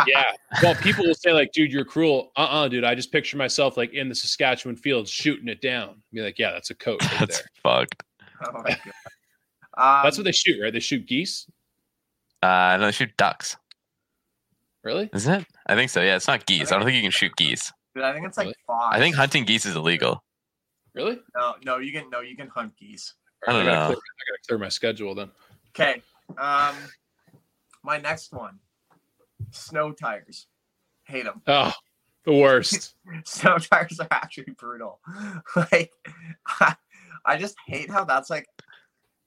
Yeah. Well, people will say like, "Dude, you're cruel." Uh, uh dude. I just picture myself like in the Saskatchewan fields shooting it down. Be like, "Yeah, that's a coat right That's there." fucked. Oh my God. Um, That's what they shoot, right? They shoot geese. Uh, no, they shoot ducks, Really? isn't it? I think so. Yeah, it's not geese. I don't think you can shoot geese. dude, I think it's like Really? five. I think hunting geese is illegal. Really? no, no, you can no, you can hunt geese. I don't gotta know. Clear, I gotta clear my schedule then. Okay. Um, my next one, snow tires. Hate them. Oh, the worst. Snow tires are actually brutal. like, I just hate how that's like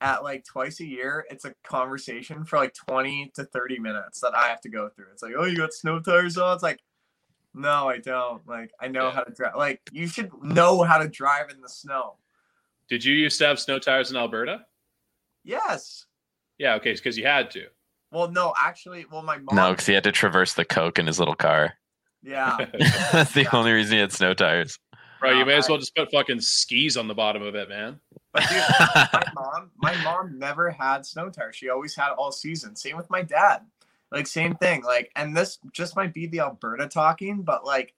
at like twice a year. It's a conversation for like twenty to thirty minutes that I have to go through. It's like, oh, you got snow tires on. It's like, no, I don't. Like, I know Yeah. how to drive. Like, you should know how to drive in the snow. Did you used to have snow tires in Alberta? Yes. Yeah. Okay, because you had to. Well, no, actually, well, my mom. No, because he had to traverse the coke in his little car. Yeah. That's the only reason he had snow tires. Bro, you Uh, may as I- well just put fucking skis on the bottom of it, man. But dude, my mom, my mom never had snow tires. She always had all season. Same with my dad. Like same thing. Like, and this just might be the Alberta talking, but like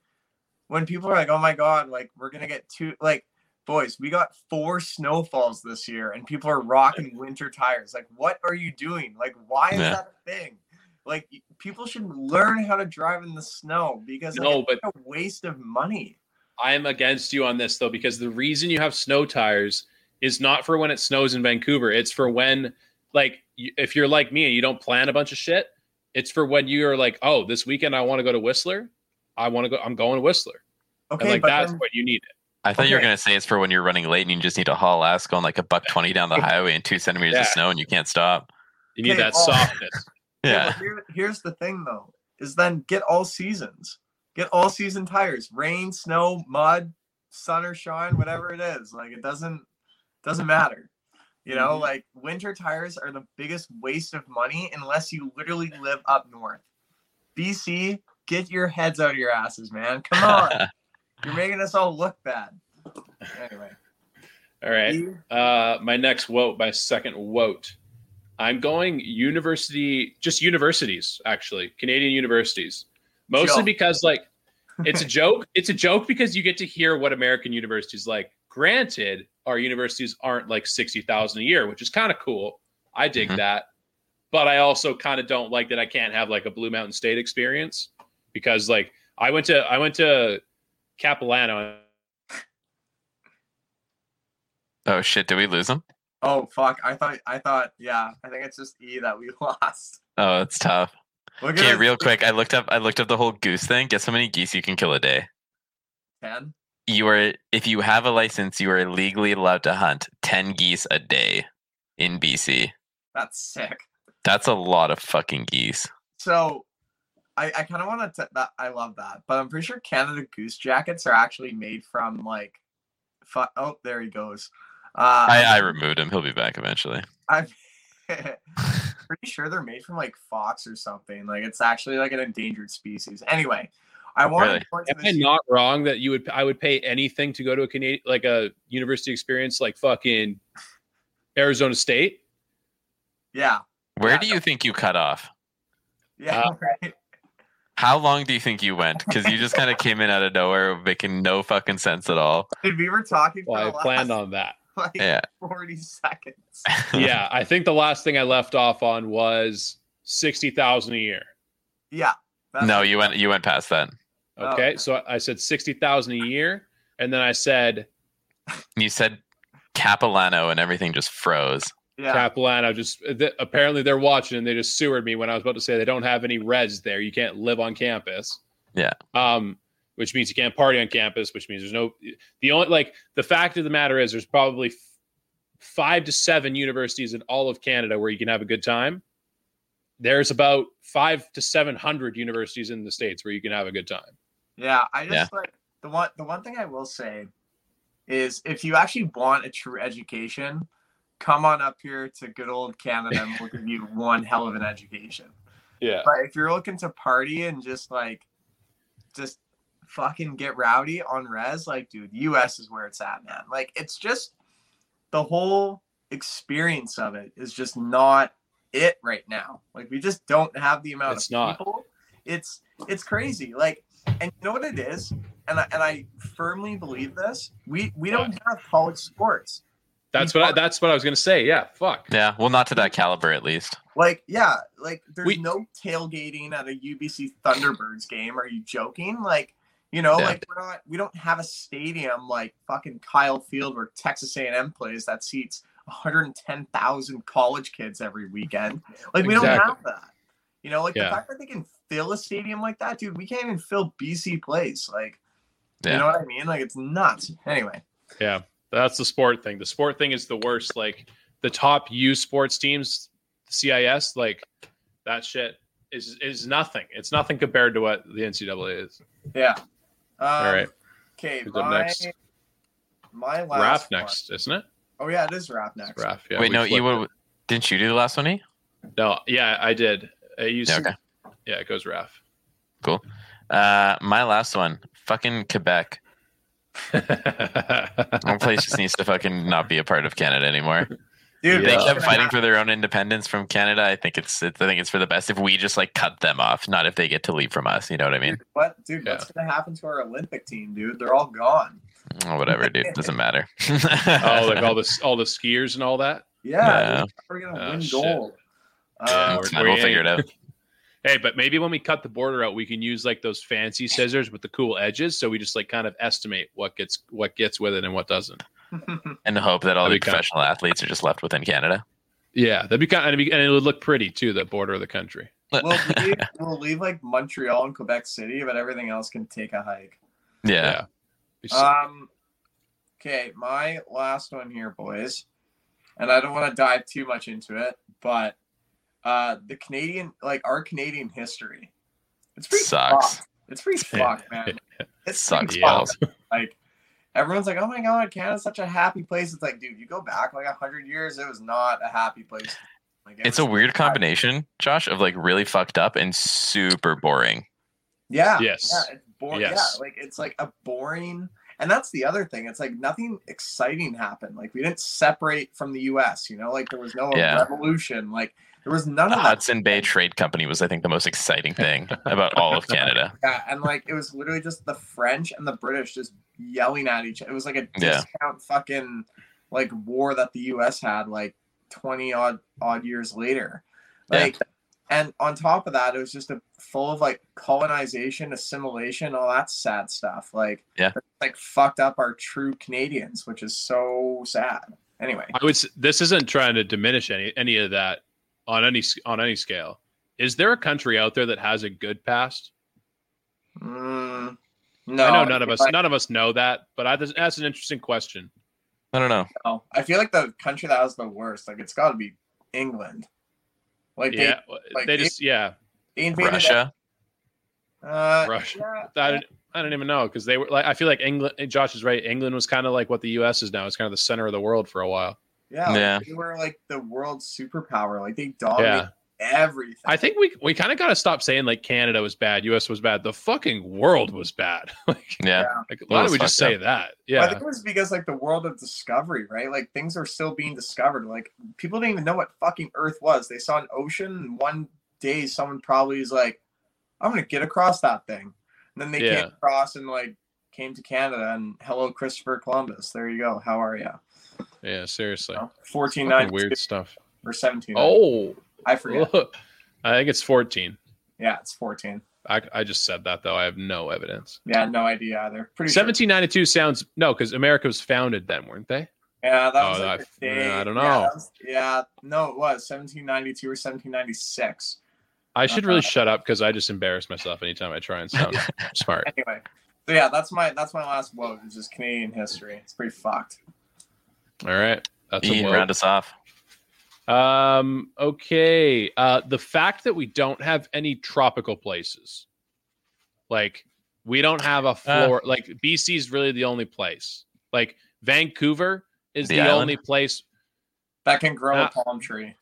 when people are like, "Oh my god, like we're gonna get two," like boys, we got four snowfalls this year, and people are rocking winter tires. Like, what are you doing? Like, why is Yeah. that a thing? Like, people should learn how to drive in the snow because like, No, it's but- a waste of money. I am against you on this though, because the reason you have snow tires is not for when it snows in Vancouver. It's for when, like, if you're like me and you don't plan a bunch of shit, it's for when you're like, oh, this weekend I want to go to Whistler. I want to go. I'm going to Whistler, Okay, and like that's then- what you need it. I thought you were gonna say it's for when you're running late and you just need to haul ass going like a buck twenty down the highway and two centimeters Yeah. of snow and you can't stop. You need Okay, that well- softness. Yeah, Yeah. here, here's the thing though, is then get all seasons. Get all season tires. Rain, snow, mud, sun or shine, whatever it is. Like it doesn't doesn't matter. You know, Mhm. like winter tires are the biggest waste of money unless you literally live up north. BC, get your heads out of your asses, man. Come on. You're making us all look bad. Anyway. All right. Uh, my next vote, my second vote. I'm going university, just universities, actually, Canadian universities. Mostly Joke. because, like, it's a joke. It's a joke because you get to hear what American universities like. Granted, our universities aren't like sixty thousand a year, which is kind of cool. I dig Mhm. that, but I also kind of don't like that I can't have like a Blue Mountain State experience because, like, I went to I went to Capilano. Oh shit, did we lose him? Oh fuck. I thought I thought, yeah, I think it's just E that we lost. Oh, that's tough. Okay, real quick, I looked up I looked up the whole goose thing. Guess how many geese you can kill a day? ten. You are if you have a license, you are legally allowed to hunt ten geese a day in BC. That's sick. That's a lot of fucking geese. So, I, I kind of want to. That I love that, but I'm pretty sure Canada Goose jackets are actually made from like. Fu- oh, there he goes. Uh, I, I removed him. He'll be back eventually. I'm pretty sure they're made from like fox or something. Like it's actually like an endangered species. Anyway, I want Really? to point to Am I this. not wrong that you would I would pay anything to go to a Canadian like a university experience like fucking Arizona State? Yeah, Where Yeah, do you think you cut off? yeah, Uh, right. How long do you think you went? Because you just kind of came in out of nowhere, making no fucking sense at all. Dude, we were talking for Well, I the planned last, on that. like Yeah. 40 seconds. yeah, I think the last thing I left off on was sixty thousand a year. Yeah. no, you went you went past that. Oh, Okay, okay. so I said sixty thousand a year, and then I said You said Capilano and everything just froze. Yeah. Capilano. Just th- apparently they're watching and they just sewered me when I was about to say they don't have any res there. You can't live on campus. Yeah. Um, which means you can't party on campus. Which means there's no the only like the fact of the matter is there's probably f- five to seven universities in all of Canada where you can have a good time. There's about five to seven hundred universities in the states where you can have a good time. Yeah, I just Yeah. like the one the one thing I will say is if you actually want a true education, come on up here to good old Canada and we'll give you one hell of an education. Yeah. But if you're looking to party and just like just fucking get rowdy on res, like dude, US is where it's at, man. Like it's just the whole experience of it is just not it right now. Like we just don't have the amount It's of not. people. It's it's crazy. Like, and you know what it is? And I, and I firmly believe this. We we don't have college sports. That's what I, that's what I was gonna say. Yeah, fuck. Yeah, well, not to that caliber at least. Like, yeah, like there's We- no tailgating at a UBC Thunderbirds game. Are you joking? Like, you know, Yeah. like we're not we don't have a stadium like fucking Kyle Field where Texas A&M plays that seats 110,000 college kids every weekend. Like we don't have that. You know, like Yeah. the fact that they can fill a stadium like that, dude, we can't even fill BC Place. Like, Yeah. you know what I mean? Like it's nuts. Anyway, Yeah, that's the sport thing. The sport thing is the worst. Like the top U sports teams, CIS, like that shit is is nothing. It's nothing compared to what the NCAA is. yeah. Um, All right, Okay, Who's up my, next? my last Raf one- next, isn't it? Oh yeah, it is Raf next. Raf. Yeah. Wait, no, you flipped didn't you do the last one? E? No, yeah, I did. You Yeah, s- okay. yeah, it goes Raf. Cool. Uh, my last one, fucking Quebec. One place just needs to fucking not be a part of Canada anymore. Dude, Yeah. They kept fighting for their own independence from Canada. I think it's, it's I think it's for the best if we just like cut them off, not if they get to leave from us. You know what I mean? What, dude? Yeah. What's gonna happen to our Olympic team, dude? They're all gone. Oh, whatever, dude. Doesn't matter. oh, like all the all the skiers and all that. Yeah, Yeah. dude, we're gonna Oh, win shit. gold. Yeah, Um, we're- Fine, we'll figure it out. Hey, but maybe when we cut the border out, we can use like those fancy scissors with the cool edges, so we just like kind of estimate what gets what gets with it and what doesn't. And hope that all That'd the be kind of- professional athletes are just left within Canada. Yeah, that'd be kind of, and it would look pretty too, the border of the country. we'll leave, we'll leave like Montreal and Quebec City, but everything else can take a hike. yeah. Be sick. Um, okay, my last one here, boys, and I don't want to dive too much into it, but uh, the Canadian, like our Canadian history, it's pretty Sucks. fucked. It's pretty fucked, man. It's Sucks fucked. Like everyone's like, "Oh my god, Canada's such a happy place." It's like, dude, you go back like a hundred years, it was not a happy place. Like, it It's a was- weird combination, Josh, of like really fucked up and super boring. Yeah. Yes. Yeah, it's boring. Yes. Yeah, like it's like a boring. And that's the other thing. It's like nothing exciting happened. Like we didn't separate from the U.S. You know, like there was no Yeah. revolution. Like there was none The of that. Hudson Bay Trade Company was, I think, the most exciting thing about all of Canada. Yeah, and like it was literally just the French and the British just yelling at each. Other. It was like a Yeah. discount fucking like war that the U.S. had like twenty odd odd years later. Yeah. Like, and on top of that, it was just a full of like colonization, assimilation, all that sad stuff. Like, Yeah. like fucked up our true Canadians, which is so sad. Anyway, I would. This isn't trying to diminish any any of that on any on any scale. Is there a country out there that has a good past? mm, no, I know none of us like, none of us know that, but I, that's an interesting question. I don't know. no. I feel like the country that has the worst, like it's got to be England. Like they, Yeah, like, they it- just yeah. they invaded Russia. Uh, Russia. yeah, I don't, I don't even know because they were like I feel like England. Josh is right. England was kind of like what the U.S. is now. It's kind of the center of the world for a while. Yeah, like, Yeah. they were like the world superpower. Like they dominated Yeah, everything. I think we we kind of got to stop saying like Canada was bad, U.S. was bad. The fucking world was bad. like, Yeah. like, why Well, don't we just fucked say that? Well, I think it was because like the world of discovery, right? Like things are still being discovered. Like people didn't even know what fucking Earth was. They saw an ocean, and one day someone probably is like, "I'm gonna get across that thing," and then they Yeah. came across and like came to Canada and hello Christopher Columbus. There you go. How are you? Yeah. Seriously, Fourteen Fucking nine weird stuff. or seventeen. Oh, I forget. I think it's fourteen. Yeah, it's fourteen. I, I just said that though. I have no evidence. Yeah, no idea either. Pretty sure. 1792 sounds no, because America was founded then, weren't they? Yeah, that Oh, was like that- the day. I don't know. that was- Yeah, no, it was 1792 or 1796. I should really Uh, shut up because I just embarrass myself anytime I try and sound smart. Anyway, so yeah, that's my that's my last woe. Is just Canadian history. It's pretty fucked. All right, that's a Ian, round us off. Um. Okay. Uh, the fact that we don't have any tropical places, like we don't have a floor, like BC is really the only place. Like Vancouver is The the, only place. That can grow Uh, a palm tree.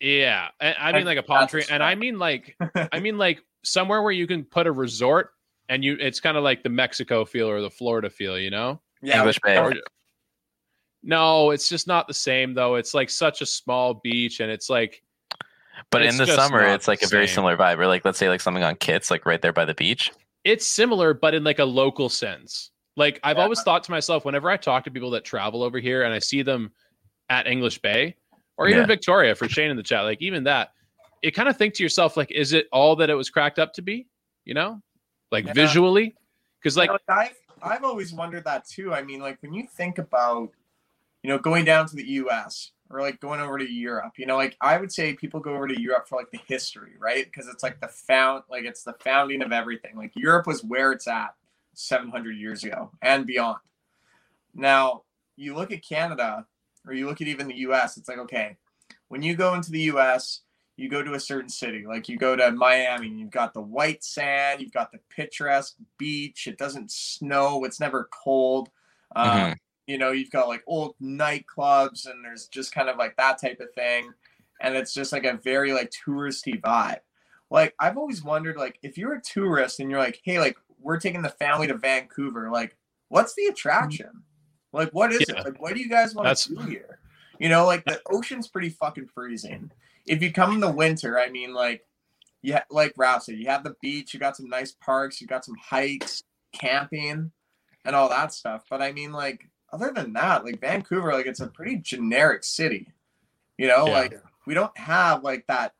Yeah, and I mean like a palm That's tree, and I mean like I mean like somewhere where you can put a resort, and you it's kind of like the Mexico feel or the Florida feel, you know? Yeah, English Bay. Or- no, it's just not the same though. It's like such a small beach, and it's like But It's in the summer, it's like the a very same. similar vibe. Or like, let's say like something on Kits, like right there by the beach. it's similar, but in like a local sense. Like I've Yeah. always thought to myself, whenever I talk to people that travel over here and I see them at English Bay or even Yeah. Victoria for Shane in the chat, like even that, you kind of think to yourself, like, is it all that it was cracked up to be? You know, like Yeah. visually, because like You know, I've I've always wondered that too. I mean, like when you think about, you know, going down to the U.S. or like going over to Europe, you know, like I would say people go over to Europe for like the history, right? Because it's like the found, like it's the founding of everything. Like Europe was where it's at 700 years ago and beyond. Now you look at Canada, or you look at even the U.S. It's like okay, when you go into the U.S you go to a certain city, like you go to Miami, you've got the white sand, you've got the picturesque beach. It doesn't snow, it's never cold. Um, Mhm. You know, you've got like old nightclubs, and there's just kind of like that type of thing, and it's just like a very like touristy vibe. Like I've always wondered, like if you're a tourist and you're like, hey, like we're taking the family to Vancouver, like what's the attraction? Like what is Yeah. it? Like what do you guys want That's- to do here? You know, like the ocean's pretty fucking freezing if you come in the winter, I mean, like, yeah, like Raph said, you have the beach, you got some nice parks, you got some hikes, camping, and all that stuff. But I mean, like, other than that, like Vancouver, like, it's a pretty generic city. You know, Yeah. like, we don't have like that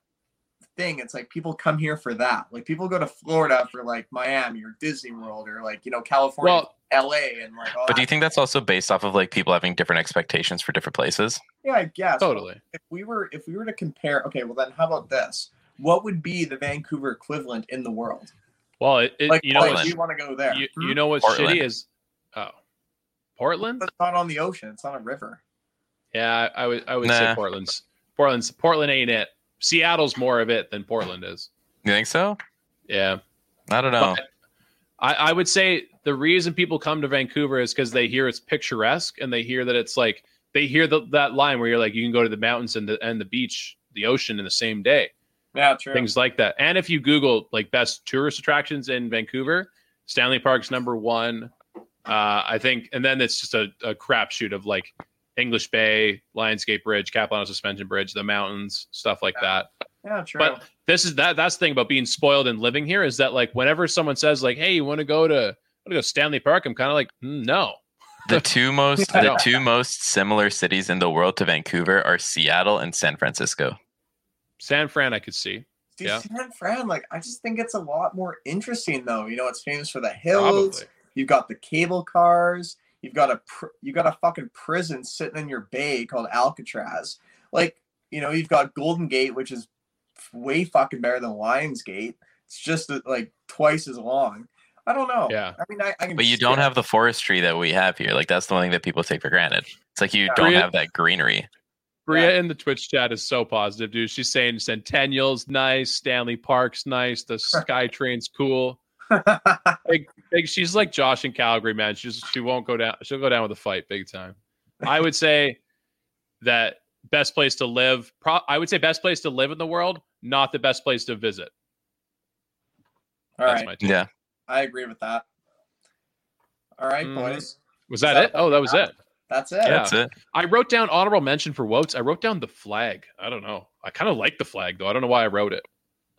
thing. It's like people come here for that. Like, people go to Florida for like Miami or Disney World or like, you know, California, well, LA, and like, all But do you think that's also based off of like people having different expectations for different places? Yeah, I guess. totally. If we were if we were to compare, okay, well then how about this? What would be the Vancouver equivalent in the world? Well, it, it, Like, you know like, what's you want to go there? you, Hmm? you know what's Portland. shitty is oh Portland. It's not on the ocean. It's on a river. Yeah, I, I would I would say Portland's Portland's Portland ain't it. Seattle's more of it than Portland is. You think so? Yeah. I don't know. But I, I would say the reason people come to Vancouver is because they hear it's picturesque and they hear that it's like they hear the, that line where you're like you can go to the mountains and the and the beach, the ocean in the same day, Yeah, true. things like that. And if you Google like best tourist attractions in Vancouver, Stanley Park's number one. Uh, I think, and then it's just a, a crapshoot of like English Bay, Lions Gate Bridge, Capilano Suspension Bridge, the mountains, stuff like that yeah, true. but this is that that's the thing about being spoiled and living here is that like whenever someone says like hey you want to go to want to go stanley park i'm kind of like "Mm, no The two most I the two most similar cities in the world to Vancouver are Seattle and San Francisco. san fran i could see Dude, yeah. San Fran, like I just think it's a lot more interesting though. You know, it's famous for the hills. probably You've got the cable cars. You've got a pr- you got a fucking prison sitting in your bay called Alcatraz. Like you know, you've got Golden Gate, which is way fucking better than Lions Gate. It's just uh, like twice as long. I don't know. Yeah. I mean, I, I can. But you don't it. have the forestry that we have here. Like that's the one thing that people take for granted. It's like you Yeah. don't Bria- have that greenery. Bria in the Twitch chat is so positive, dude. She's saying Centennial's nice, Stanley Park's nice, the SkyTrain's cool. Big, big. She's like Josh in Calgary, man. She's she won't go down. She'll go down with a fight, big time. I would say that best place to live. Pro, I would say best place to live in the world, not the best place to visit. All That's right, my. Yeah. I agree with that. All right, Mhm. boys, Was that that it? Oh, that was it. that's it. Yeah. That's it. I wrote down honorable mention for Wotes. I wrote down the flag. I don't know. I kind of like the flag though. I don't know why I wrote it.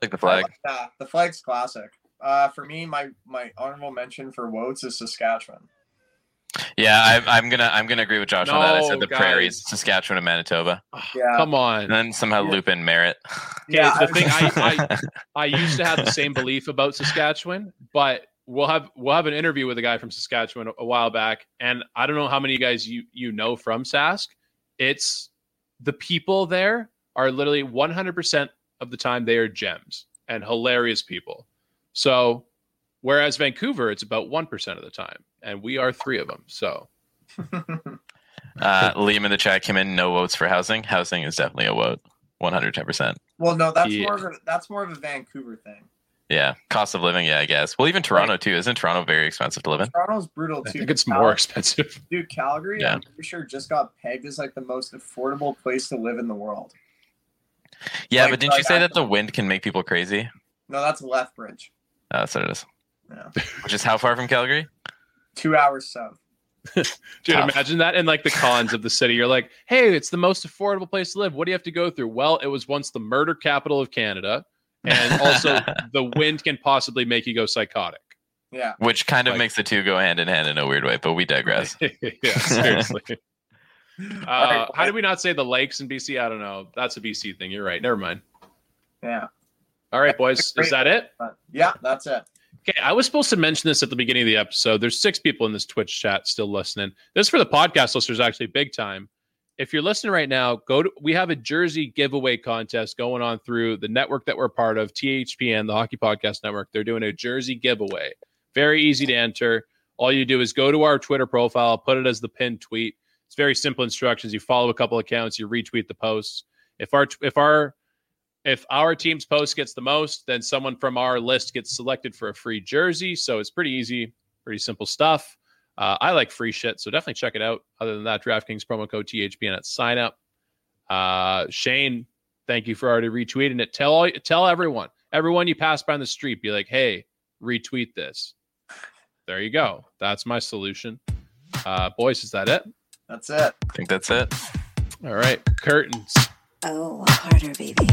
Like the flag. like. The flag's classic. Uh, for me, my my honorable mention for Wotes is Saskatchewan. Yeah, I, I'm gonna I'm gonna agree with Josh on that. I said No, the prairies. Saskatchewan and Manitoba, Yeah. Come on. and then somehow Yeah. loop in Merritt. Yeah, the thing I- I, I I used to have the same belief about Saskatchewan, but we'll have we'll have an interview with a guy from Saskatchewan a, a while back, and I don't know how many of you guys you you know from Sask. It's the people there are literally 100% of the time they are gems and hilarious people. So, whereas Vancouver, it's about 1% of the time, and we are three of them. So, Uh, Liam in the chat came in. No votes for housing. Housing is definitely a vote. 110. percent well, no, that's Yeah. more of a that's more of a Vancouver thing. Yeah, cost of living. Yeah, I guess. Well, even Toronto too. Isn't Toronto very expensive to live in? Toronto's brutal I too. think it's Cal- more expensive. Dude, Calgary, Yeah. I'm pretty sure just got pegged as like the most affordable place to live in the world. Yeah, Like- but didn't you say I- that the wind can make people crazy? No, that's Lethbridge. Oh, that's what it is. Yeah. Which is how far from Calgary? Two hours south. Dude, Tough. imagine that in like the cons of the city. You're like, hey, it's the most affordable place to live. What do you have to go through? Well, it was once the murder capital of Canada. And also, the wind can possibly make you go psychotic. Yeah. Which kind of Like- makes the two go hand in hand in a weird way, but we digress. yeah, seriously. Uh, right. how did we not say the lakes in BC? I don't know. That's a BC thing. You're right. Never mind. Yeah. All right, boys. Is that it? Yeah, that's it. Okay, I was supposed to mention this at the beginning of the episode. There's six people in this Twitch chat still listening. This is for the podcast listeners, actually, big time. If you're listening right now, go to. We have a jersey giveaway contest going on through the network that we're part of, THPN, the Hockey Podcast Network. They're doing a jersey giveaway. Very easy to enter. All you do is go to our Twitter profile, put it as the pinned tweet. It's very simple instructions. You follow a couple accounts, you retweet the posts. If our if our if our team's post gets the most, then someone from our list gets selected for a free jersey. So it's pretty easy, pretty simple stuff. Uh, I like free shit, so definitely check it out. Other than that, DraftKings promo code THPN at sign up. Uh, Shane, thank you for already retweeting it. Tell all, tell everyone, everyone you pass by on the street, be like, hey, retweet this. There you go. That's my solution. Uh, boys, is that it? That's it. I think that's it. All right, curtains. Oh, harder, baby.